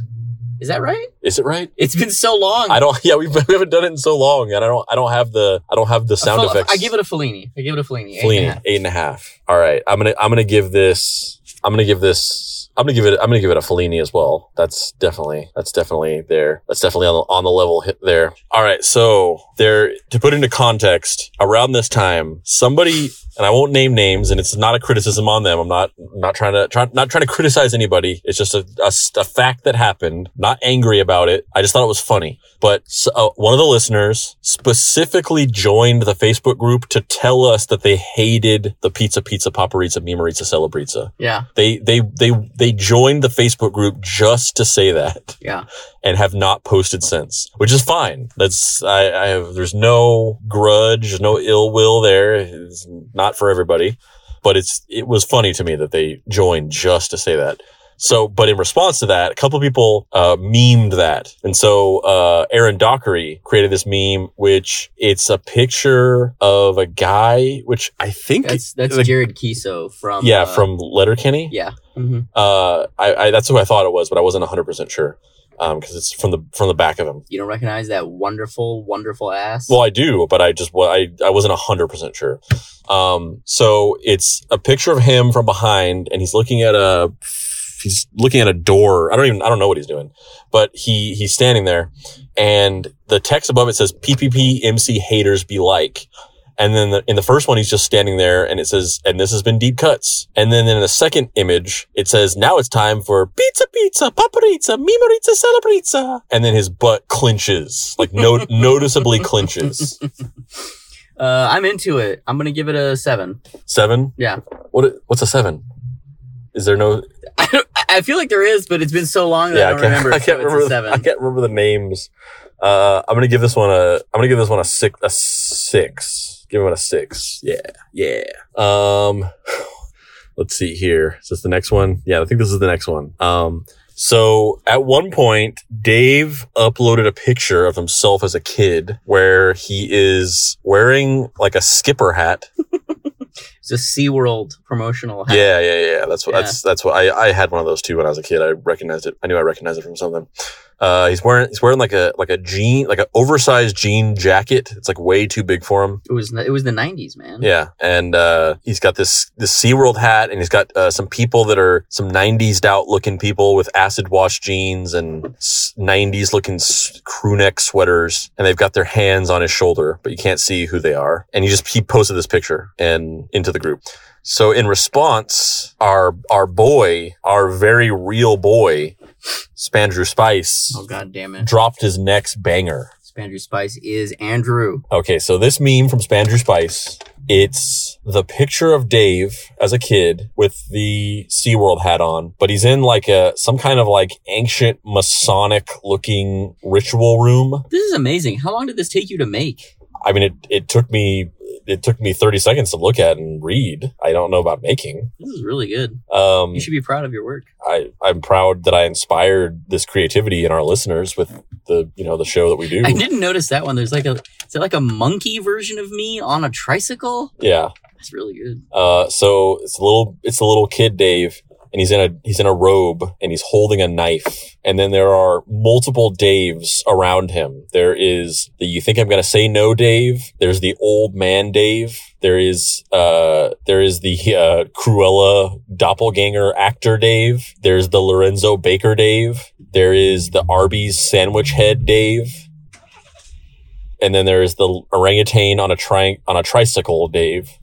Is that right? Is it right? It's been so long. I don't. Yeah, we've, we haven't done it in so long, and I don't. I don't have the. I don't have the sound Fel- effects. I give it a Fellini. I give it a Fellini. Eight and a Fellini, half. eight and a half. All right, I'm gonna. I'm gonna give this. I'm gonna give this. I'm gonna give it. I'm gonna give it a Fellini as well. That's definitely. That's definitely there. That's definitely on the on the level hit there. All right, so there. To put into context, around this time, somebody. And I won't name names, and it's not a criticism on them. I'm not not trying to try, not trying to criticize anybody. It's just a, a, a fact that happened. Not angry about it. I just thought it was funny. But uh, one of the listeners specifically joined the Facebook group to tell us that they hated the pizza, pizza, paparizza, mimariza, celebrizza. Yeah, They they they they joined the Facebook group just to say that yeah. and have not posted since, which is fine. That's I, I have. There's no grudge, there's no ill will there. It's not for everybody, but it's it was funny to me that they joined just to say that. So, but in response to that, a couple of people uh, memed that, and so uh, Aaron Dockery created this meme, which it's a picture of a guy, which I think That's that's the- Jared Keeso from yeah uh, from Letterkenny. yeah. hmm Uh, I, I that's who I thought it was, but I wasn't 100 percent sure. Um, because it's from the from the back of him. You don't recognize that wonderful, wonderful ass? Well, I do, but I just well, I I wasn't 100 percent sure. Um, so it's a picture of him from behind, and he's looking at a he's looking at a door. I don't even I don't know what he's doing, but he he's standing there, and the text above it says PPP MC haters be like. And then the, in the first one, he's just standing there and it says, and this has been deep cuts. And then in the second image, it says, now it's time for pizza, pizza, paparizza, mimorizza, celebrizza. And then his butt clinches, like no, noticeably clinches. Uh, I'm into it. I'm gonna give it a seven. Seven? Yeah. What, what's a seven? Is there no, I, don't, I feel like there is, but it's been so long that yeah, I don't remember. I can't a remember. seven. I can't remember the names. Uh, I'm gonna give this one a. I'm gonna give this one a six. A six. Give it a six. Yeah, yeah. Um, let's see here. Is this the next one? Yeah, I think this is the next one. Um, so at one point, Dave uploaded a picture of himself as a kid where he is wearing like a skipper hat. It's a SeaWorld promotional. Hat. Yeah, yeah, yeah. That's what. Yeah. That's that's what I I had one of those too when I was a kid. I recognized it. I knew I recognized it from something. Uh, he's wearing he's wearing like a like a jean like an oversized jean jacket. It's like way too big for him. It was it was the '90s, man. Yeah, and uh, he's got this this SeaWorld hat, and he's got uh, some people that are some '90s out looking people with acid wash jeans and '90s looking s- crew neck sweaters, and they've got their hands on his shoulder, but you can't see who they are. And he just he posted this picture and into the group. So in response, our our boy, our very real boy, Spandrew Spice, Oh god damn it! dropped his next banger. Spandrew Spice is Andrew. Okay, so this meme from Spandrew Spice, it's the picture of Dave as a kid with the SeaWorld hat on, but he's in like a some kind of like ancient Masonic looking ritual room. This is amazing. How long did this take you to make? I mean it it took me it took me 30 seconds to look at and read. I don't know about making. This is really good. Um You should be proud of your work. I, I'm proud that I inspired this creativity in our listeners with the you know the show that we do. I didn't notice that one. There's like a is it like a monkey version of me on a tricycle? Yeah. That's really good. Uh, so it's a little, it's a little kid Dave, and he's in a he's in a robe and he's holding a knife. And then there are multiple Daves around him. There is the you think I'm gonna say no Dave. There's the old man Dave. There is uh there is the uh, Cruella doppelganger actor Dave. There's the Lorenzo Baker Dave. There is the Arby's sandwich head Dave. And then there is the orangutan on a tri- on a tricycle Dave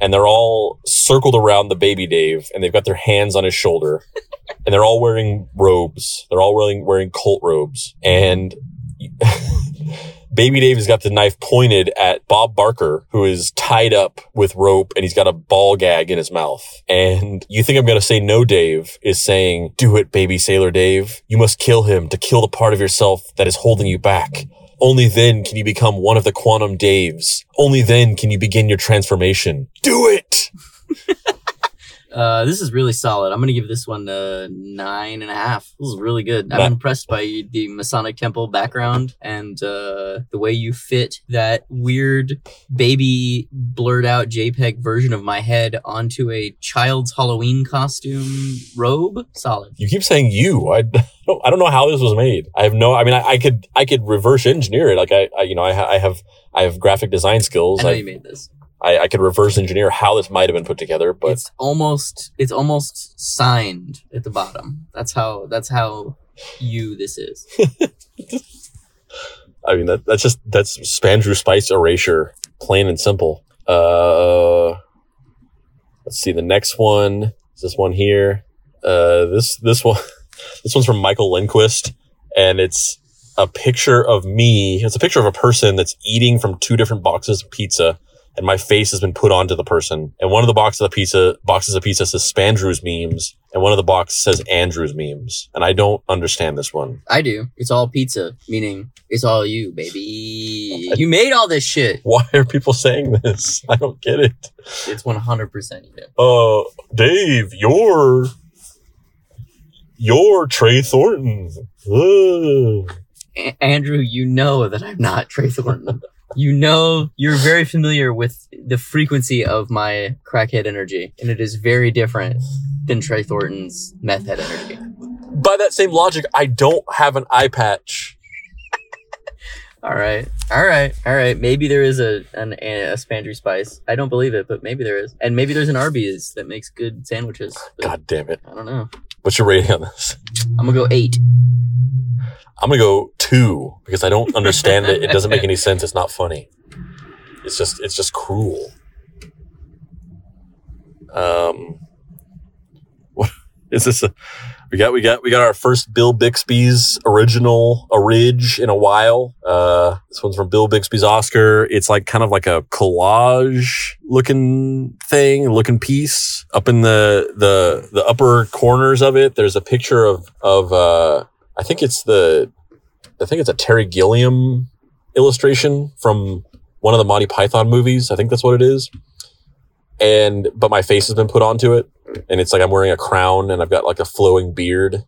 and they're all circled around the baby Dave, and they've got their hands on his shoulder, and they're all wearing robes. They're all wearing wearing cult robes, and baby Dave has got the knife pointed at Bob Barker, who is tied up with rope, and he's got a ball gag in his mouth. And you think I'm going to say no, Dave is saying, "Do it, baby sailor Dave. You must kill him to kill the part of yourself that is holding you back." Only then can you become one of the quantum Daves. Only then can you begin your transformation. Do it! Uh, this is really solid. I'm gonna give this one a nine and a half. This is really good. I'm impressed by the Masonic Temple background and uh, the way you fit that weird baby blurred out JPEG version of my head onto a child's Halloween costume robe. Solid. You keep saying you. I don't, I don't know how this was made. I have no, I mean, I, I could, I could reverse engineer it. Like I, I you know, I, ha- I have, I have graphic design skills. I know I, you made this. I, I could reverse engineer how this might have been put together, but it's almost it's almost signed at the bottom. That's how that's how you this is. I mean, that, that's just, that's Spandrew Spice erasure, plain and simple. Uh, let's see. The next one is this one here. Uh, this, this one, this one's from Michael Lindquist and it's a picture of me. It's a picture of a person that's eating from two different boxes of pizza and my face has been put onto the person. And one of the boxes of pizza, boxes of pizza says Spandrew's memes and one of the boxes says Andrew's memes. And I don't understand this one. I do. It's all pizza, meaning it's all you, baby. You made all this shit. Why are people saying this? I don't get it. It's 100% you. Uh, Dave, you're you're Trey Thornton. Ugh. Andrew, you know that I'm not Trey Thornton. you know, you're very familiar with the frequency of my crackhead energy, and it is very different than Trey Thornton's meth head energy. By that same logic, I don't have an eye patch. All right, all right, all right. Maybe there is a an, a Spandrew Spice. I don't believe it, but maybe there is, and maybe there's an Arby's that makes good sandwiches. God damn it. I don't know. What's your rating on this? I'm gonna go eight. I'm gonna go two because I don't understand it. It doesn't make any sense. It's not funny. It's just it's just cruel. Um, what is this? A, we got we got we got our first Bill Bixby's original a ridge in a while. Uh, this one's from Bill Bixby's Oscar. It's like kind of like a collage looking thing, looking piece. Up in the the the upper corners of it, there's a picture of of uh, I think it's the I think it's a Terry Gilliam illustration from one of the Monty Python movies. I think that's what it is. And but my face has been put onto it, and it's like I'm wearing a crown and I've got like a flowing beard.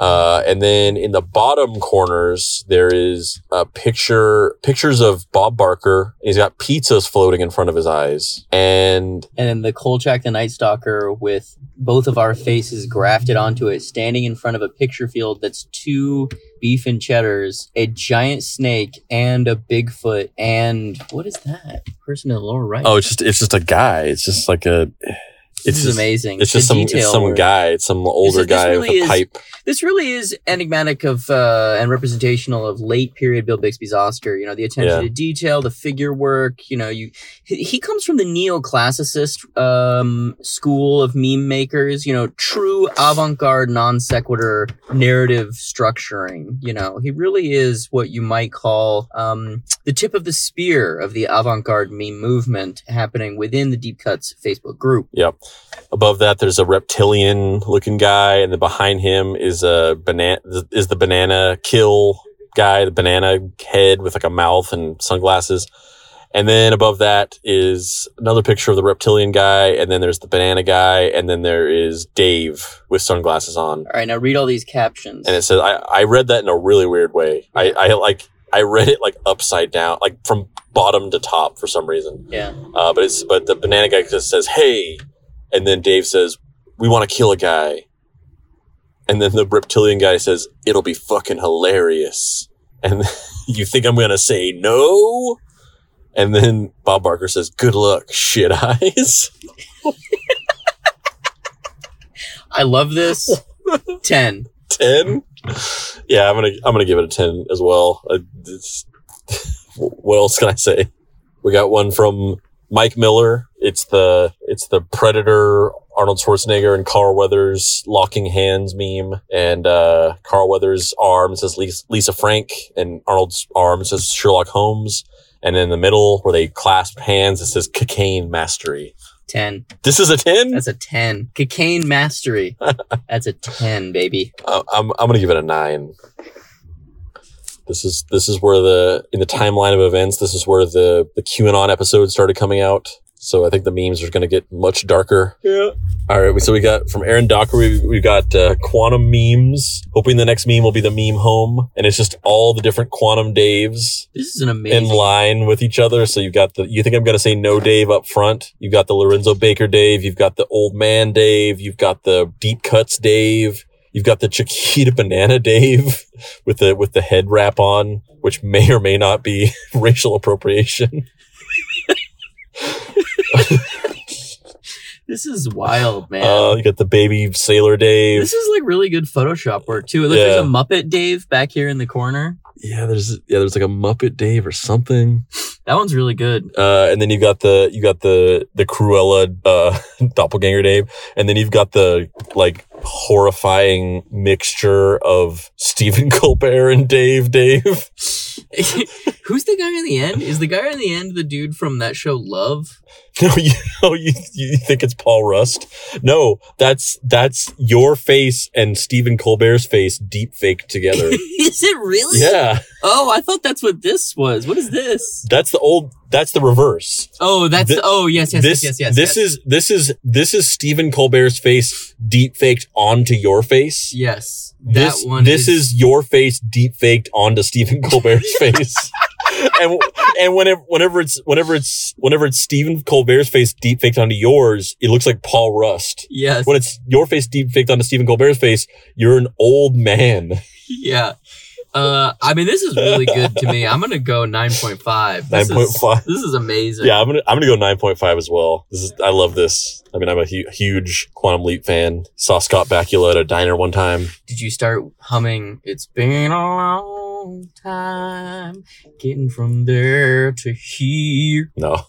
Uh, and then in the bottom corners there is a picture pictures of Bob Barker. He's got pizzas floating in front of his eyes, and And then the Kolchak the Night Stalker with both of our faces grafted onto it, standing in front of a picture field that's two beef and cheddars, a giant snake, and a Bigfoot. And what is that? Person in the lower right. oh, it's just it's just a guy. It's just like a. It's just, amazing. It's The just some it's some work. guy. It's some older guy really with a is- pipe. This really is enigmatic of uh, and representational of late period Bill Bixby's Oscar. You know, the attention Yeah. to detail, the figure work. You know, you he, he comes from the neoclassicist um, school of meme makers. You know, true avant-garde, non sequitur narrative structuring. You know, he really is what you might call um, the tip of the spear of the avant-garde meme movement happening within the Deep Cuts Facebook group. Yep. Above that, there's a reptilian looking guy, and then behind him is a banana is the banana kill guy, the banana head with like a mouth and sunglasses. And then above that is another picture of the reptilian guy, and then there's the banana guy, and then there is Dave with sunglasses on. All right, now read all these captions. And it says I, I read that in a really weird way. I, I like I read it like upside down, like from bottom to top for some reason. yeah. Uh, but it's but the banana guy just says, "Hey," and then Dave says, "We want to kill a guy," and then the reptilian guy says, "It'll be fucking hilarious," and you think I'm gonna say no? And then Bob Barker says, "Good luck, shit eyes." I love this. 10. ten. Yeah, I'm gonna I'm gonna give it a ten as well. It's, what else can I say? We got one from Mike Miller. It's the it's the Predator Arnold Schwarzenegger and Carl Weathers locking hands meme, and uh, Carl Weathers' arm says Lisa, Lisa Frank, and Arnold's arm says Sherlock Holmes, and in the middle where they clasp hands, it says Cocaine Mastery. 10. This is a ten. That's a 10. Cocaine mastery. That's a 10, baby. Uh, I'm I'm gonna give it a nine. This is this is where the in the timeline of events. This is where the the QAnon episode started coming out. So I think the memes are going to get much darker. Yeah. All right. So we got from Aaron Docker. We we got uh, quantum memes. Hoping the next meme will be the meme home, and it's just all the different quantum Daves This is an amazing. in line with each other. So you've got the, you think I'm going to say no Dave up front. You've got the Lorenzo Baker Dave. You've got the old man Dave. You've got the deep cuts Dave. You've got the Chiquita banana Dave with the, with the head wrap on, which may or may not be racial appropriation. This is wild, man. Uh, you got the baby sailor Dave. this is like really good Photoshop work too. Look, Yeah. there's a Muppet Dave back here in the corner. yeah, there's, yeah, there's like a Muppet Dave or something. That one's really good. Uh, and then you got the you got the the Cruella uh, doppelganger Dave, and then you've got the like horrifying mixture of Stephen Colbert and Dave Dave. Who's the guy in the end? Is the guy in the end the dude from that show Love? No, you, oh, you you think it's Paul Rust? No, that's that's your face and Stephen Colbert's face deep faked together. is it really? yeah, Oh, I thought that's what this was. What is this? that's the old. That's the reverse. Oh, that's oh yes yes this yes yes yes. this yes. is this is this is Stephen Colbert's face deep faked onto your face. yes. This that one. this is, your face deep faked onto Stephen Colbert's face. and and whenever whenever it's whenever it's whenever it's Stephen Colbert's face deep faked onto yours, it looks like Paul Rust. yes. When it's your face deep faked onto Stephen Colbert's face, you're an old man. yeah. Uh, I mean, this is really good to me. I'm gonna go nine point five. Nine point five. This is amazing. Yeah, I'm gonna I'm gonna go nine point five as well. This is I love this. I mean, I'm a hu- huge Quantum Leap fan. Saw Scott Bakula at a diner one time. Did you start humming? It's been a long time getting from there to here. No.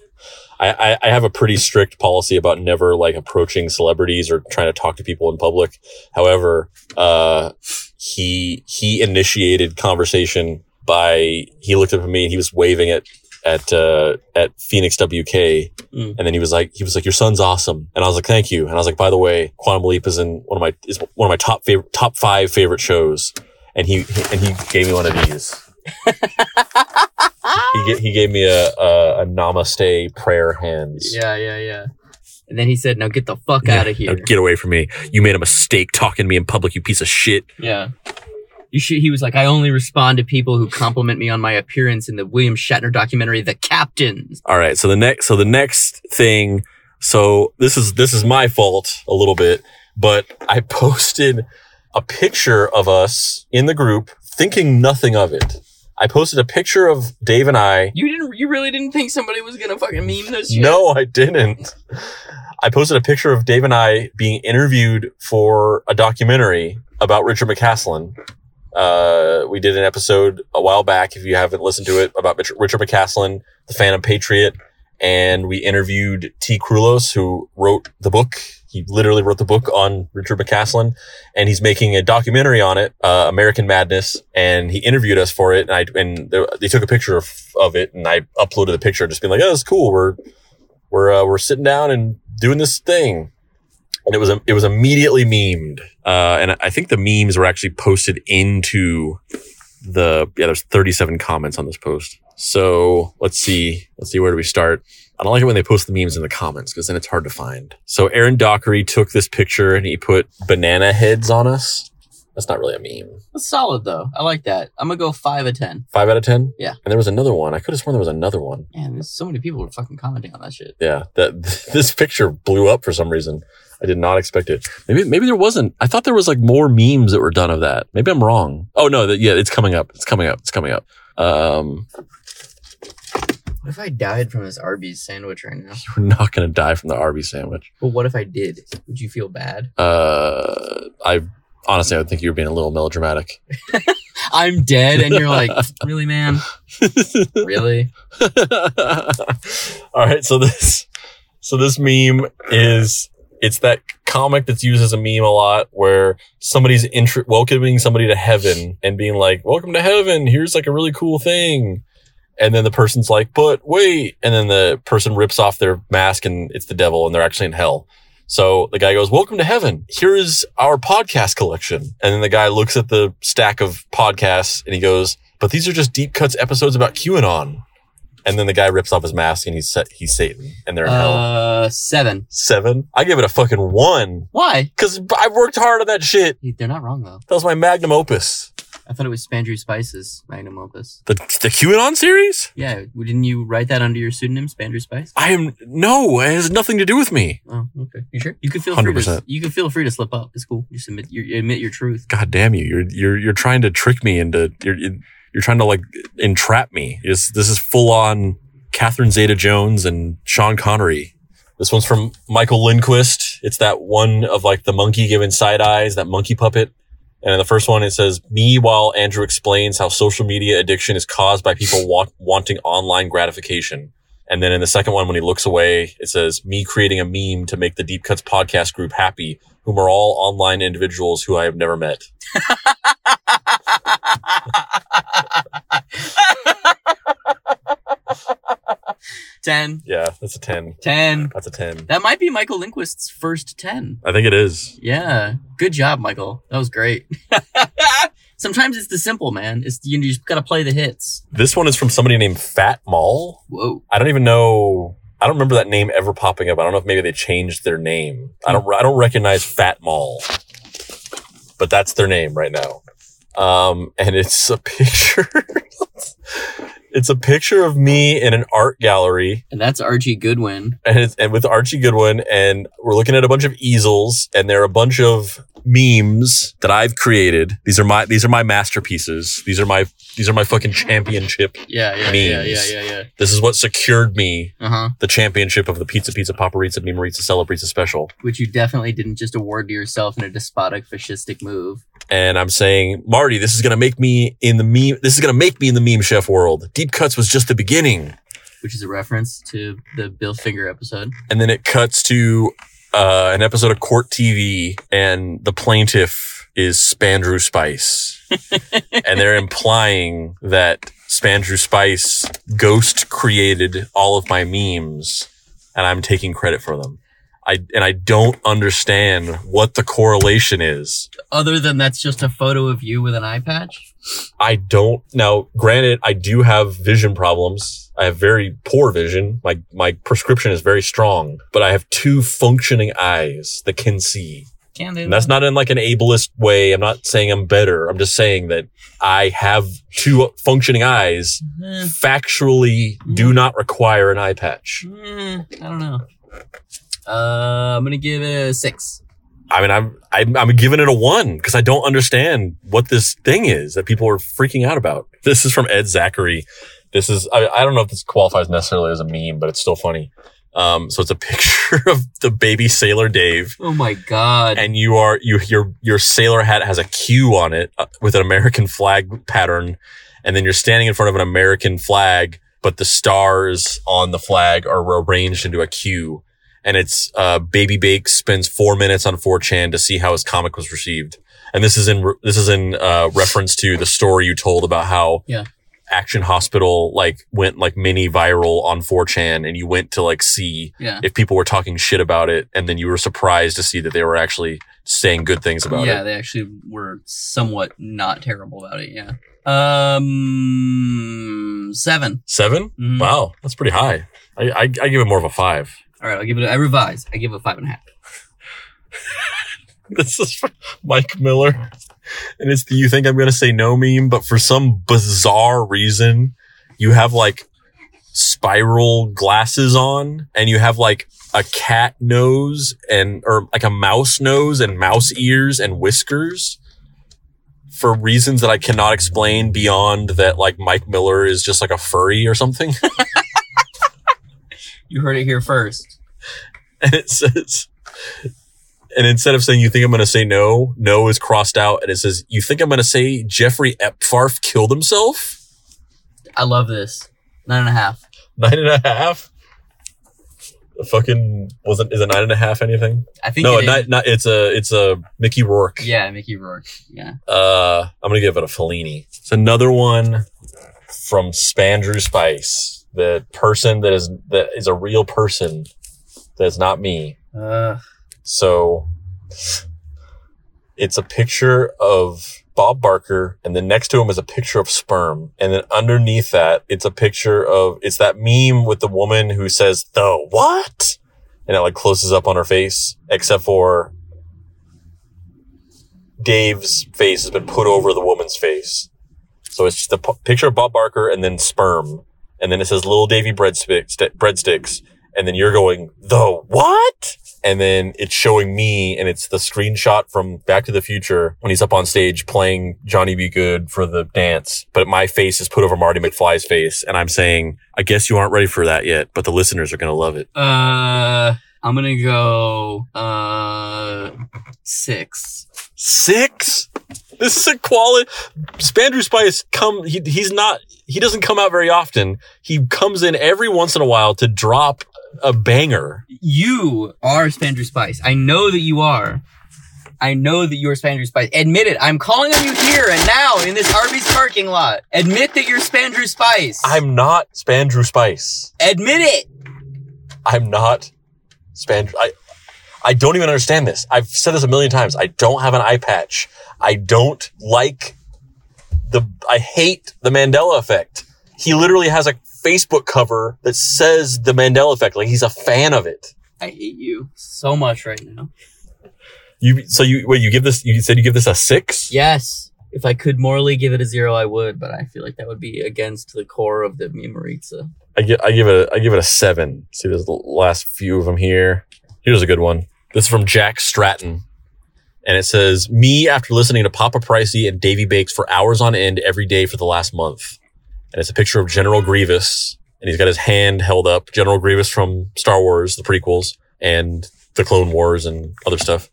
I, I, I have a pretty strict policy about never like approaching celebrities or trying to talk to people in public. However, uh, he he initiated conversation by he looked up at me and he was waving at at uh, at Phoenix WK, Mm. and then he was like he was like your son's awesome, and I was like thank you, and I was like by the way, Quantum Leap is in one of my is one of my top favorite top five favorite shows, and he and he gave me one of these. he, he gave me a, a, a namaste prayer hands. Yeah, yeah, yeah. And then he said, "Now get the fuck out of here." get away from me. You made a mistake talking to me in public, you piece of shit. Yeah. You should, he was like, I only respond to people who compliment me on my appearance in the William Shatner documentary, The Captains. All right. So the next, so the next thing, so this is, this is my fault a little bit, but I posted a picture of us in the group thinking nothing of it. I posted a picture of Dave and I. You didn't, you really didn't think somebody was gonna fucking meme this shit? No, I didn't. I posted a picture of Dave and I being interviewed for a documentary about Richard McCaslin. Uh, we did an episode a while back, if you haven't listened to it, about Richard McCaslin, the Phantom Patriot. And we interviewed Tea Krulos, who wrote the book. He literally wrote the book on Richard McCaslin, and he's making a documentary on it, uh, American Madness. And he interviewed us for it, and I and they, took a picture of, of it, and I uploaded the picture, just being like, "Oh, it's cool. We're we're uh, we're sitting down and doing this thing." and it was it was immediately memed. Uh, and I think the memes were actually posted into the yeah. There's 37 comments on this post. So let's see. Let's see where do we start. I don't like it when they post the memes in the comments because then it's hard to find. So Aaron Dockery took this picture and he put banana heads on us. That's not really a meme. That's solid though. I like that. I'm gonna go five out of ten. Five out of ten. Yeah. And there was another one. I could have sworn there was another one. Man, there's so many people were fucking commenting on that shit. Yeah. That this picture blew up for some reason. I did not expect it. Maybe maybe there wasn't. I thought there was like more memes that were done of that. Maybe I'm wrong. Oh no, that, yeah, it's coming up. It's coming up. It's coming up. Um, What if I died from this Arby's sandwich right now? You're not gonna die from the Arby's sandwich. But what if I did? Would you feel bad? Uh, I honestly, I would think you were being a little melodramatic. I'm dead, and you're like, really, man? Really? All right, so this so this meme is it's that comic that's used as a meme a lot where somebody's intro- welcoming somebody to heaven and being like, "Welcome to heaven. Here's like a really cool thing." And then the person's like, "But wait." And then the person rips off their mask and it's the devil and they're actually in hell. So the guy goes, "Welcome to heaven. Here is our podcast collection." And then the guy looks at the stack of podcasts and he goes, "But these are just deep cuts episodes about QAnon." And then the guy rips off his mask and he's set, he's Satan and they're in hell. Uh, seven. Seven. I give it a fucking one Why? because I worked hard on that shit. They're not wrong though. That was my magnum opus. I thought it was Spandrew Spice's magnum opus. The the QAnon series. Yeah, didn't you write that under your pseudonym, Spandrew Spice? I am no. It has nothing to do with me. Oh, okay. You sure? You could feel free to 100%. you could feel free to slip up. It's cool. Just admit your admit your truth. God damn you! You're you're you're trying to trick me into you're you're trying to like entrap me. This this is full on Catherine Zeta Jones and Sean Connery. This one's from Michael Lindquist. It's that one of like the monkey giving side eyes, that monkey puppet. And in the first one, it says, me while Andrew explains how social media addiction is caused by people wa- wanting online gratification. And then in the second one, when he looks away, it says, me creating a meme to make the Deep Cuts podcast group happy, whom are all online individuals who I have never met. Ten. Yeah, that's a 10. Ten. That's a 10. That might be Michael Lindquist's first ten. I think it is. Yeah. Good job, Michael. That was great. Sometimes it's the simple, man. It's you just gotta play the hits. This one is from somebody named Fat Mall. Whoa. I don't even know. I don't remember that name ever popping up. I don't know if maybe they changed their name. I don't. I don't recognize Fat Mall, but that's their name right now. Um, and it's a picture. It's a picture of me in an art gallery, And that's Archie Goodwin. and it's, and with Archie Goodwin, and we're looking at a bunch of easels, and there are a bunch of memes that I've created. These are my these are my masterpieces. These are my these are my fucking championship. Yeah, yeah, yeah, yeah, Memes. yeah, yeah. This is what secured me Uh huh. the championship of the Pizza Pizza Paparizza Memorizza Celebrizza special. Which you definitely didn't just award to yourself in a despotic, fascistic move. And I'm saying, Marty, this is gonna make me in the meme. This is gonna make me in the meme chef world. Deep cuts was just the beginning. Which is a reference to the Bill Finger episode. and then it cuts to uh, an episode of Court TV, and the plaintiff is Spandrew Spice, and they're implying that Spandrew Spice ghost created all of my memes, and I'm taking credit for them. I and I don't understand what the correlation is. Other than that's just a photo of you with an eye patch. I don't now. Granted, I do have vision problems. I have very poor vision. My my prescription is very strong, but I have two functioning eyes that can see. Can they? And that's not in like an ableist way. I'm not saying I'm better. I'm just saying that I have two functioning eyes. Eh, Factually, do not require an eye patch. eh, I don't know. Uh, I'm gonna give it a six. I mean, I'm I'm, I'm giving it a one because I don't understand what this thing is that people are freaking out about. This is from Ed Zachary. This is I, I don't know if this qualifies necessarily as a meme, but it's still funny. Um, so it's a picture of the baby sailor Dave, Oh my god. and you are you your your sailor hat has a Q on it uh, with an American flag pattern, and then you're standing in front of an American flag, but the stars on the flag are arranged into a Q. And it's uh, Baby Bake spends four minutes on 4chan to see how his comic was received, and this is in re- this is in uh, reference to the story you told about how Yeah. Action Hospital like went like mini viral on 4chan, and you went to like see yeah. if people were talking shit about it, and then you were surprised to see that they were actually saying good things about yeah, it. Yeah, they actually were somewhat not terrible about it. Yeah. Um, seven. 7 Mhm. Wow, that's pretty high. I, I I give it more of a five. All right, I'll give it. A, I revise. I give it a five and a half. This is from Mike Miller, and it's the "You think I'm gonna say no" meme, but for some bizarre reason, you have like spiral glasses on, and you have like a cat nose and or like a mouse nose and mouse ears and whiskers. For reasons that I cannot explain beyond that, like Mike Miller is just like a furry or something. You heard it here first. and it says, and instead of saying you think I'm going to say no, no is crossed out, and it says you think I'm going to say Jeffrey Epfarf killed himself. I love this. Nine and a half. Nine and a half. Fucking wasn't is a nine and a half anything? I think. No, it not, not it's a it's a Mickey Rourke. Yeah, Mickey Rourke. Yeah. Uh, I'm gonna give it a Fellini. It's another one from Spandrew Spice. The person that is that is a real person. That's not me. Uh, So it's a picture of Bob Barker, and then next to him is a picture of sperm. And then underneath that, it's a picture of, it's that meme with the woman who says, the what? And it like closes up on her face, except for Dave's face has been put over the woman's face. So it's just a p- picture of Bob Barker and then sperm. And then it says little Davy breadsticks, breadsticks. And then you're going, the what? And then it's showing me and it's the screenshot from Back to the Future when he's up on stage playing Johnny Be Good for the dance. But my face is put over Marty McFly's face and I'm saying, I guess you aren't ready for that yet, but the listeners are going to love it. uh, I'm gonna go uh six. Six? This is a quality. Spandrew Spice come, he, he's not, he doesn't come out very often. He comes in every once in a while to drop a banger. You are Spandrew Spice. I know that you are. I know that you are Spandrew Spice. Admit it. I'm calling on you here and now in this Arby's parking lot. Admit that you're Spandrew Spice. I'm not Spandrew Spice. Admit it. I'm not Spandrew. I, I don't even understand this. I've said this a million times. I don't have an eye patch. I don't like the, I hate the Mandela effect. He literally has a Facebook cover that says the Mandela effect. Like he's a fan of it. I hate you so much right now. You, so you, wait, you give this, you said you give this a six? Yes. If I could morally give it a zero, I would, but I feel like that would be against the core of the Memorizza. I give, I give it, a, I give it a seven. See, there's the last few of them here. Here's a good one. This is from Jack Stratton. and it says, "Me after listening to Papa Pricey and Davy Bakes for hours on end every day for the last month." And it's a picture of General Grievous, and he's got his hand held up. General Grievous from Star Wars, the prequels, and the Clone Wars, and other stuff.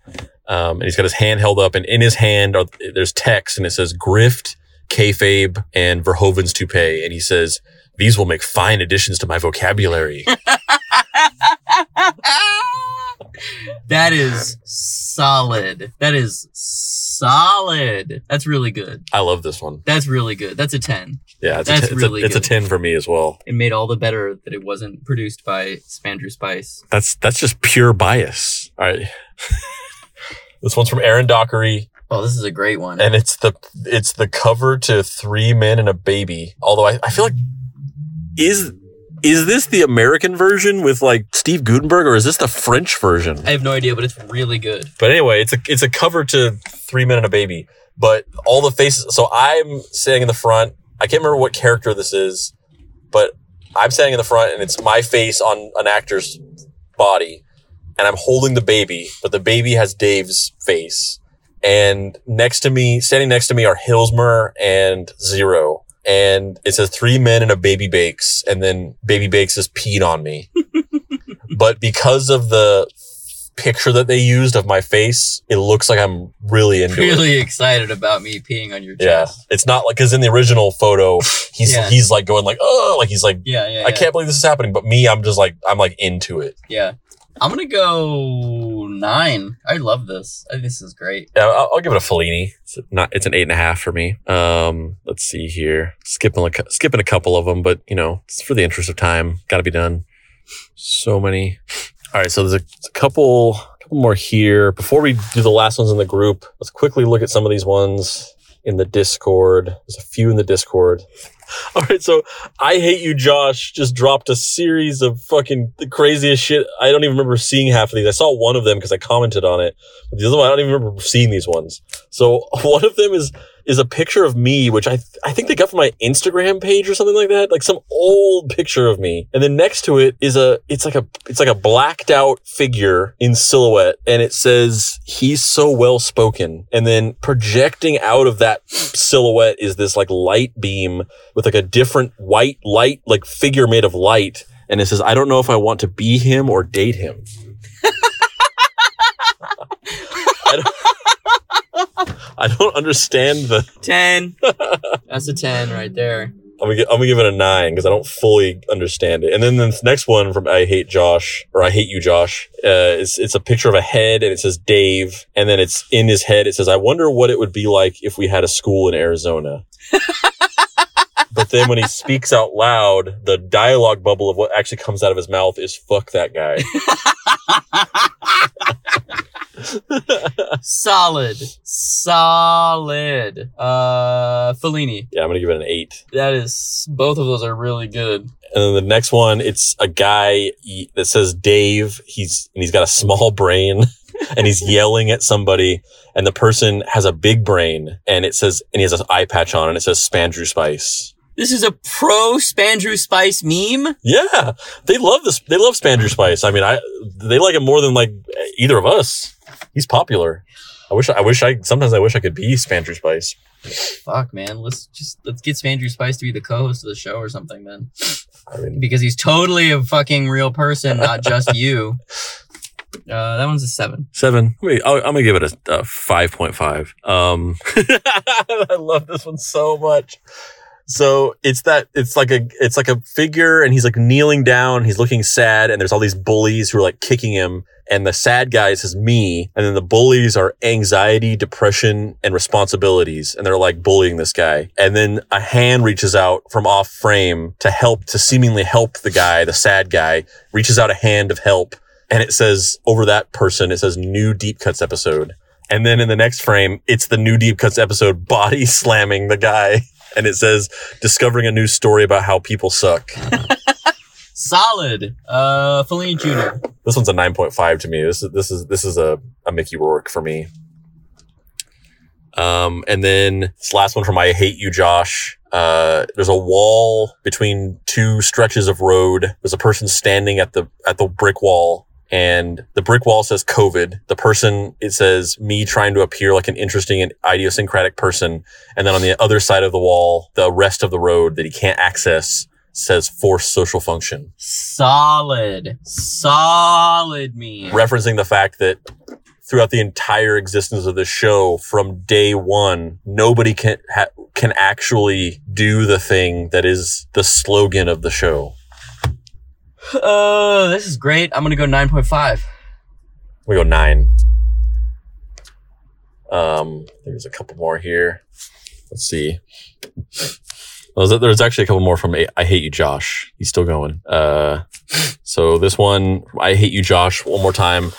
Um, and he's got his hand held up, and in his hand are, there's text, and it says "Grift, Kayfabe, and Verhoeven's toupee." And he says, "These will make fine additions to my vocabulary." that is solid. That is solid. That's really good. I love this one. That's really good. That's a 10. Yeah, it's, That's a, t- it's, really a, it's a 10 for me as well. It made all the better that it wasn't produced by Spandrew Spice. That's that's just pure bias. All right. this one's from Aaron Dockery, Oh, this is a great one. and it's the it's the cover to Three Men and a Baby. Although I, I feel like is is this the American version with like Steve Guttenberg, or is this the French version? I have no idea, but it's really good. But anyway, it's a it's a cover to Three Men and a Baby. But all the faces. So I'm standing in the front. I can't remember what character this is, but I'm standing in the front, and it's my face on an actor's body, and I'm holding the baby, but the baby has Dave's face. And next to me, standing next to me, are Hilsmer and Zero. And it says three men and a baby bakes, and then baby bakes has peed on me. but because of the picture that they used of my face, it looks like I'm really into it. Really excited about me peeing on your Yeah, it's not like because in the original photo, he's Yeah. he's like going like oh, like he's like Yeah, yeah. I yeah. can't believe this is happening. But me, I'm just like I'm like into it. Yeah. I'm gonna go nine. I love this. I think this is great. Yeah, I'll, I'll give it a Fellini. It's not it's an eight and a half for me. Um, let's see here, skipping a, skipping a couple of them, but you know, it's for the interest of time, got to be done. So many. All right, so there's a, a couple couple more here before we do the last ones in the group. Let's quickly look at some of these ones in the Discord. There's a few in the Discord. All right, so I hate you, Josh. Just dropped a series of fucking the craziest shit. I don't even remember seeing half of these. I saw one of them because I commented on it. But the other one, I don't even remember seeing these ones. So one of them is is a picture of me, which I th- I think they got from my Instagram page or something like that, like some old picture of me. And then next to it is a it's like a it's like a blacked out figure in silhouette, and it says he's so well spoken. And then projecting out of that silhouette is this like light beam with like a different white light like figure made of light, and it says I don't know if I want to be him or date him. I don't, understand the. Ten. That's a ten right there. I'm gonna, gi- I'm gonna give it a nine because I don't fully understand it. And then the next one from I hate Josh or I hate you, Josh. Uh, it's it's a picture of a head and it says Dave, and then it's in his head. It says, "I wonder what it would be like if we had a school in Arizona." but then when he speaks out loud, the dialogue bubble of what actually comes out of his mouth is "fuck that guy." Solid. Solid. Uh Fellini. yeah, I'm gonna give it an eight. That is both of those are really good. And then the next one, it's a guy he- that says Dave. He's and he's got a small brain, and he's yelling at somebody. And the person has a big brain, and it says, and he has an eye patch on, and it says Spandrew Spice. This is a pro Spandrew Spice meme. Yeah, they love this. They love Spandrew Spice. I mean, I they like it more than like either of us. He's popular. I wish. I wish. I sometimes I wish I could be Spandrew Spice. Fuck man, let's just let's get Spandrew Spice to be the co-host of the show or something then. I mean, Because he's totally a fucking real person, not just you. Uh, that one's a seven. Seven. Wait, I'll, I'm gonna give it a, a five point five. Um, I love this one so much. So it's that it's like a it's like a figure, and he's like kneeling down. He's looking sad, and there's all these bullies who are like kicking him. And the sad guy is me, and then the bullies are anxiety, depression, and responsibilities, and they're like bullying this guy. And then a hand reaches out from off frame to help, to seemingly help the guy, the sad guy, reaches out a hand of help and it says over that person, it says new deep cuts episode. And then in the next frame, it's the new deep cuts episode body slamming the guy. And it says discovering a new story about how people suck. Solid. Uh, Fellini Jr. This one's a 9.5 to me. This is, this is, this is a, a Mickey Rourke for me. Um, and then this last one from I Hate You, Josh. Uh, there's a wall between two stretches of road. There's a person standing at the, at the brick wall and the brick wall says COVID. The person, it says me trying to appear like an interesting and idiosyncratic person. And then on the other side of the wall, the rest of the road that he can't access says forced social function, Solid. Solid me. referencing the fact that throughout the entire existence of the show from day one, nobody can, ha- can actually do the thing that is the slogan of the show. Oh, this is great. I'm gonna go 9.5. We go nine. Um, there's a couple more here. Let's see. There's actually a couple more from I Hate You, Josh. He's still going. Uh, so this one, I Hate You, Josh, one more time.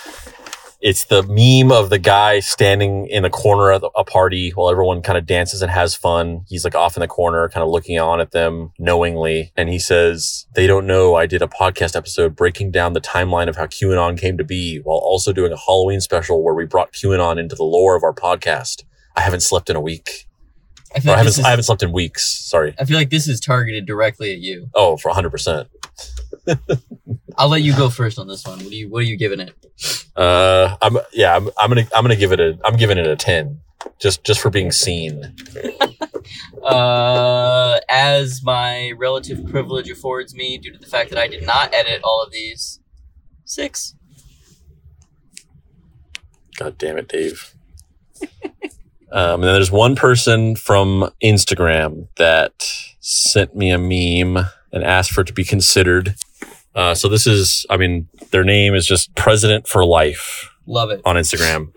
It's the meme of the guy standing in a corner of a party while everyone kind of dances and has fun. He's like off in the corner, kind of looking on at them knowingly. And he says, they don't know I did a podcast episode breaking down the timeline of how QAnon came to be while also doing a Halloween special where we brought QAnon into the lore of our podcast. I haven't slept in a week. I feel, Or I like haven't, is, I haven't slept in weeks. Sorry. I feel like this is targeted directly at you. Oh, for 100%. I'll let you go first on this one. What do you What are you giving it? Uh, I'm, yeah, I'm, I'm gonna, I'm gonna give it a, I'm giving it a 10. Just, just for being seen. Uh, as my relative privilege affords me, due to the fact that I did not edit all of these, six. God damn it, Dave. um, and then there's one person from Instagram that sent me a meme and asked for it to be considered. Uh, so this is, I mean, their name is just President for Life Love it. on Instagram.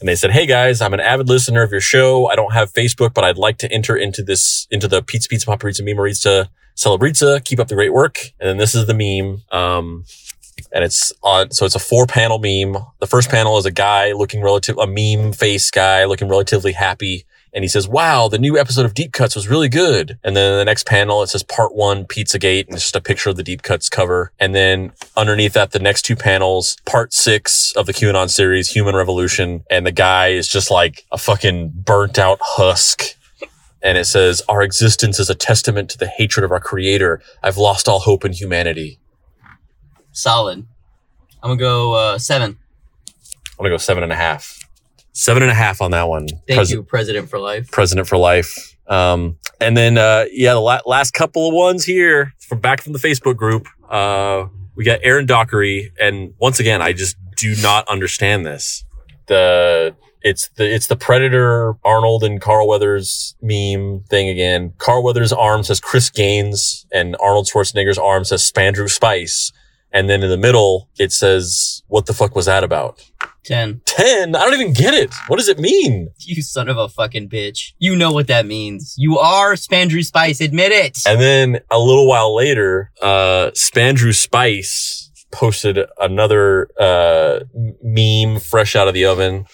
And they said, Hey guys, I'm an avid listener of your show. I don't have Facebook, but I'd like to enter into this, into the Pizza Pizza Paparizza Memorizza Celebrizza. Keep up the great work. And then this is the meme. Um, and it's on, so it's a four panel meme. The first panel is a guy looking relative, a meme face guy looking relatively happy. And he says, wow, the new episode of Deep Cuts was really good. And then the next panel, it says part one, Pizzagate, and it's just a picture of the Deep Cuts cover. And then underneath that, the next two panels, part six of the QAnon series, Human Revolution. And the guy is just like a fucking burnt out husk. And it says, our existence is a testament to the hatred of our creator. I've lost all hope in humanity. Solid. I'm gonna go uh, seven. I'm gonna go seven and a half. Seven and a half on that one. Thank Pres- you, President for Life. President for life. Um, and then, uh, yeah, the la- last couple of ones here from back from the Facebook group. Uh, we got Aaron Dockery. And once again, I just do not understand this. The, it's the, it's the Predator Arnold and Carl Weathers meme thing again. Carl Weathers' arm says Chris Gaines and Arnold Schwarzenegger's arm says Spandrew Spice. And then in the middle, it says, what the fuck was that about? Ten. 10? I don't even get it. What does it mean? You son of a fucking bitch. You know what that means. You are Spandrew Spice. Admit it. And then a little while later, uh, Spandrew Spice posted another, uh, meme fresh out of the oven.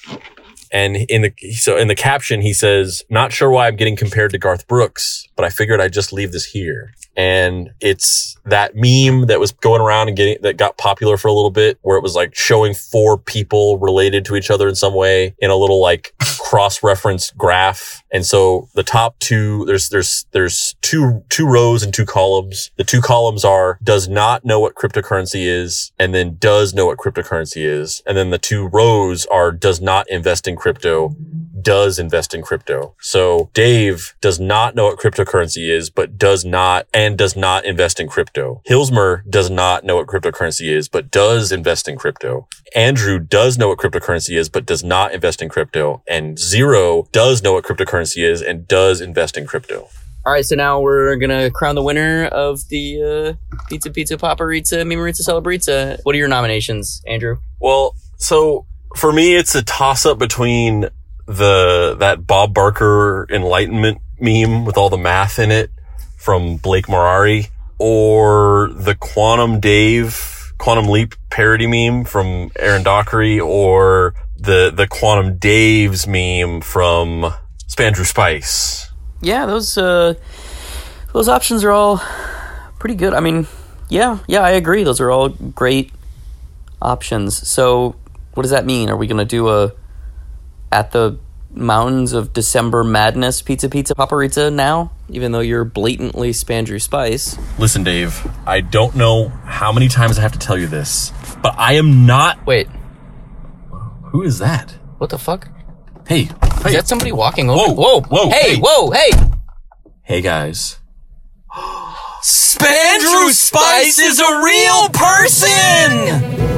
And in the, so in the caption, he says, not sure why I'm getting compared to Garth Brooks, but I figured I'd just leave this here. And it's that meme that was going around and getting, that got popular for a little bit, where it was like showing four people related to each other in some way in a little like cross-reference graph. And so the top two, there's, there's, there's two, two rows and two columns. The two columns are does not know what cryptocurrency is and then does know what cryptocurrency is. And then the two rows are does not invest in crypto, does invest in crypto. So Dave does not know what cryptocurrency is, but does not and does not invest in crypto. Hilsmer does not know what cryptocurrency is, but does invest in crypto. Andrew does know what cryptocurrency is, but does not invest in crypto. And Zero does know what cryptocurrency is and does invest in crypto. All right, so now we're gonna crown the winner of the uh, Pizza Pizza Paparizza Memorizza Celebrizza. What are your nominations, Andrew? Well, so for me, it's a toss up between the, that Bob Barker enlightenment meme with all the math in it from Blake Morari or the Quantum Dave, Quantum Leap parody meme from Aaron Dockery or the, the Quantum Dave's meme from Spandrew Spice. Yeah, those uh, those options are all pretty good. I mean, yeah, yeah, I agree. Those are all great options. So, what does that mean? Are we gonna do a at the mountains of December madness pizza pizza paparizza now? Even though you're blatantly Spandrew Spice. Listen, Dave, I don't know how many times I have to tell you this, but I am not. Wait, Who is that? what the fuck? Hey, Is hey, that somebody walking over? Whoa, whoa, Hey, hey. whoa, hey! hey, guys. Andrew Spice is a real person!